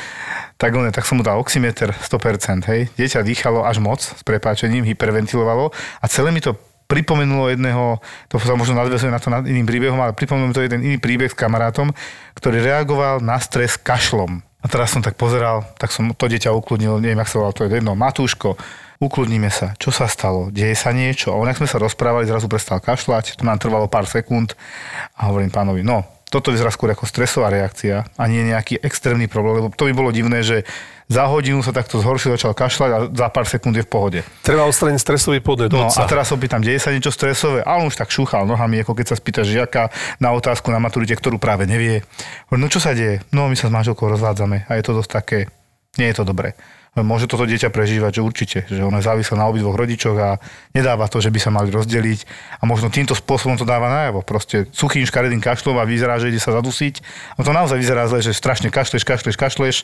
tak, on, tak som mu dal oximeter 100%, hej. Dieťa dýchalo až moc, s prepáčením, hyperventilovalo a celé mi to pripomenulo jedného, to sa možno nadvezuje na to nad iným príbehom, ale pripomenulo to jeden iný príbeh s kamarátom, ktorý reagoval na stres kašlom. A teraz som tak pozeral, tak som to dieťa ukludnil, neviem, ak sa volal, to je jedno, Matúško, ukludníme sa, čo sa stalo, deje sa niečo. A on, ak sme sa rozprávali, zrazu prestal kašľať, to nám trvalo pár sekúnd a hovorím pánovi, no, toto vyzerá skôr ako stresová reakcia a nie nejaký extrémny problém, lebo to by bolo divné, že za hodinu sa takto zhoršil, začal kašľať a za pár sekúnd je v pohode. Treba odstrániť stresový podnet. No a teraz opýtam, deje sa niečo stresové? A on už tak šúchal nohami, ako keď sa spýta žiaka na otázku na maturite, ktorú práve nevie. No čo sa deje? No my sa s manželkou rozvádzame a je to dosť také, nie je to dobré. Môže toto dieťa prežívať, že určite, že ono je závislé na obidvoch rodičoch a nedáva to, že by sa mali rozdeliť a možno týmto spôsobom to dáva najavo. Proste suchým škaredým kašľom a vyzerá, že ide sa zadusiť. No to naozaj vyzerá zle, že strašne kašleš, kašleš, kašleš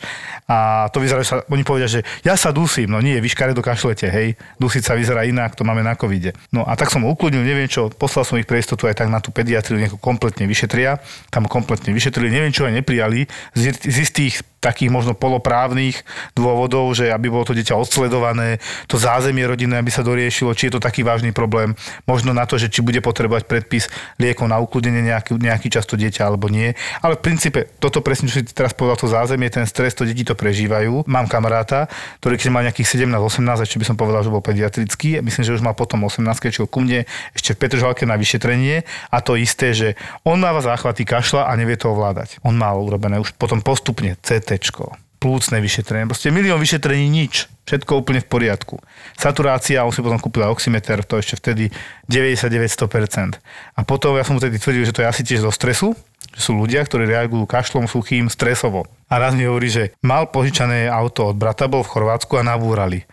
a to vyzerá, že sa, oni povedia, že ja sa dusím, no nie, vy škaredo kašlete, hej, dusiť sa vyzerá inak, to máme na covide. No a tak som ukludnil, neviem čo, poslal som ich pre istotu aj tak na tú pediatriu, nejako kompletne vyšetria, tam kompletne vyšetrili, neviem čo aj neprijali, z, z istých takých možno poloprávnych dôvodov, že aby bolo to dieťa odsledované, to zázemie rodiny, aby sa doriešilo, či je to taký vážny problém, možno na to, že či bude potrebovať predpis liekov na ukludnenie nejaký, nejaký čas to dieťa alebo nie. Ale v princípe toto presne, čo si teraz povedal, to zázemie, ten stres, to deti to prežívajú. Mám kamaráta, ktorý keď mal nejakých 17-18, ešte by som povedal, že bol pediatrický, myslím, že už mal potom 18, keď ku mne ešte v Petržalke na vyšetrenie a to isté, že on máva záchvaty kašla a nevie to ovládať. On mal urobené už potom postupne CT, plúcne vyšetrenie, proste milión vyšetrení, nič. Všetko úplne v poriadku. Saturácia, on si potom kúpil oximeter, to ešte vtedy 99-100%. A potom ja som mu tedy tvrdil, že to je asi tiež zo stresu, že sú ľudia, ktorí reagujú kašlom suchým stresovo. A raz mi hovorí, že mal požičané auto od brata, bol v Chorvátsku a nabúrali.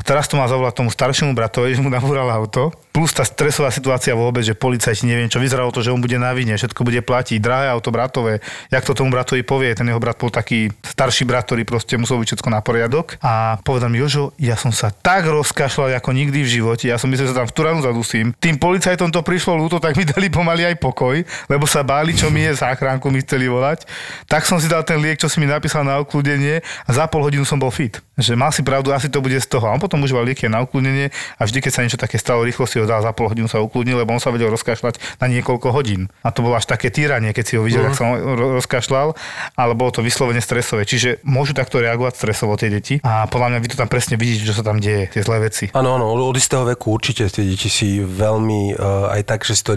A teraz to má zavolať tomu staršiemu bratovi, že mu nabúral auto. Plus tá stresová situácia vôbec, že policajti neviem čo, vyzeralo to, že on bude na vine, všetko bude platiť, drahé auto bratové. Jak to tomu bratovi povie, ten jeho brat bol taký starší brat, ktorý proste musel byť všetko na poriadok. A povedal mi, Jožo, ja som sa tak rozkašľal ako nikdy v živote, ja som myslel, že sa tam v Turanu zadusím. Tým policajtom to prišlo ľúto, tak mi dali pomaly aj pokoj, lebo sa báli, čo mi je záchránku mi chceli volať. Tak som si dal ten liek, čo si mi napísal na ukludenie a za pol hodinu som bol fit. Že mal si pravdu, asi to bude z toho. A on potom užíval lieky na ukludnenie a vždy, keď sa niečo také stalo, rýchlo si ho dal za pol hodinu sa ukludnil, lebo on sa vedel rozkašľať na niekoľko hodín. A to bolo až také týranie, keď si ho videl, uh-huh. sa on rozkašľal, ale bolo to vyslovene stresové. Čiže môžu takto reagovať stresovo tie deti a podľa mňa vy to tam presne vidíte, čo sa tam deje, tie zlé veci. Áno, áno, od istého veku určite tie deti si veľmi, uh, aj tak, že si to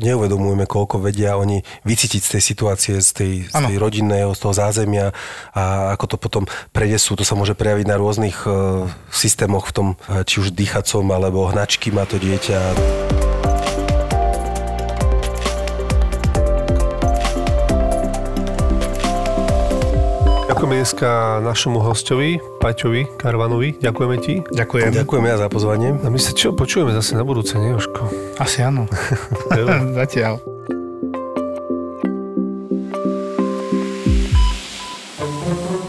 neuvedomujeme, koľko vedia oni vycítiť z tej situácie, z tej, z tej rodinného, z toho zázemia a ako to potom prenesú. To sa môže prejaviť na rôznych uh, systémoch v tom, uh, či už dýchacom, alebo hnačky má to dieťa. Ďakujeme dneska našemu hostovi, Paťovi Karvanovi. Ďakujeme ti. Ďakujem. Ďakujem ja za pozvanie. A my sa čo, počujeme zase na budúce, nie Jožko? Asi áno. Zatiaľ.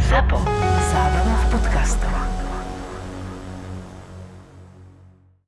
Zapo. Zábrná v podcastovách.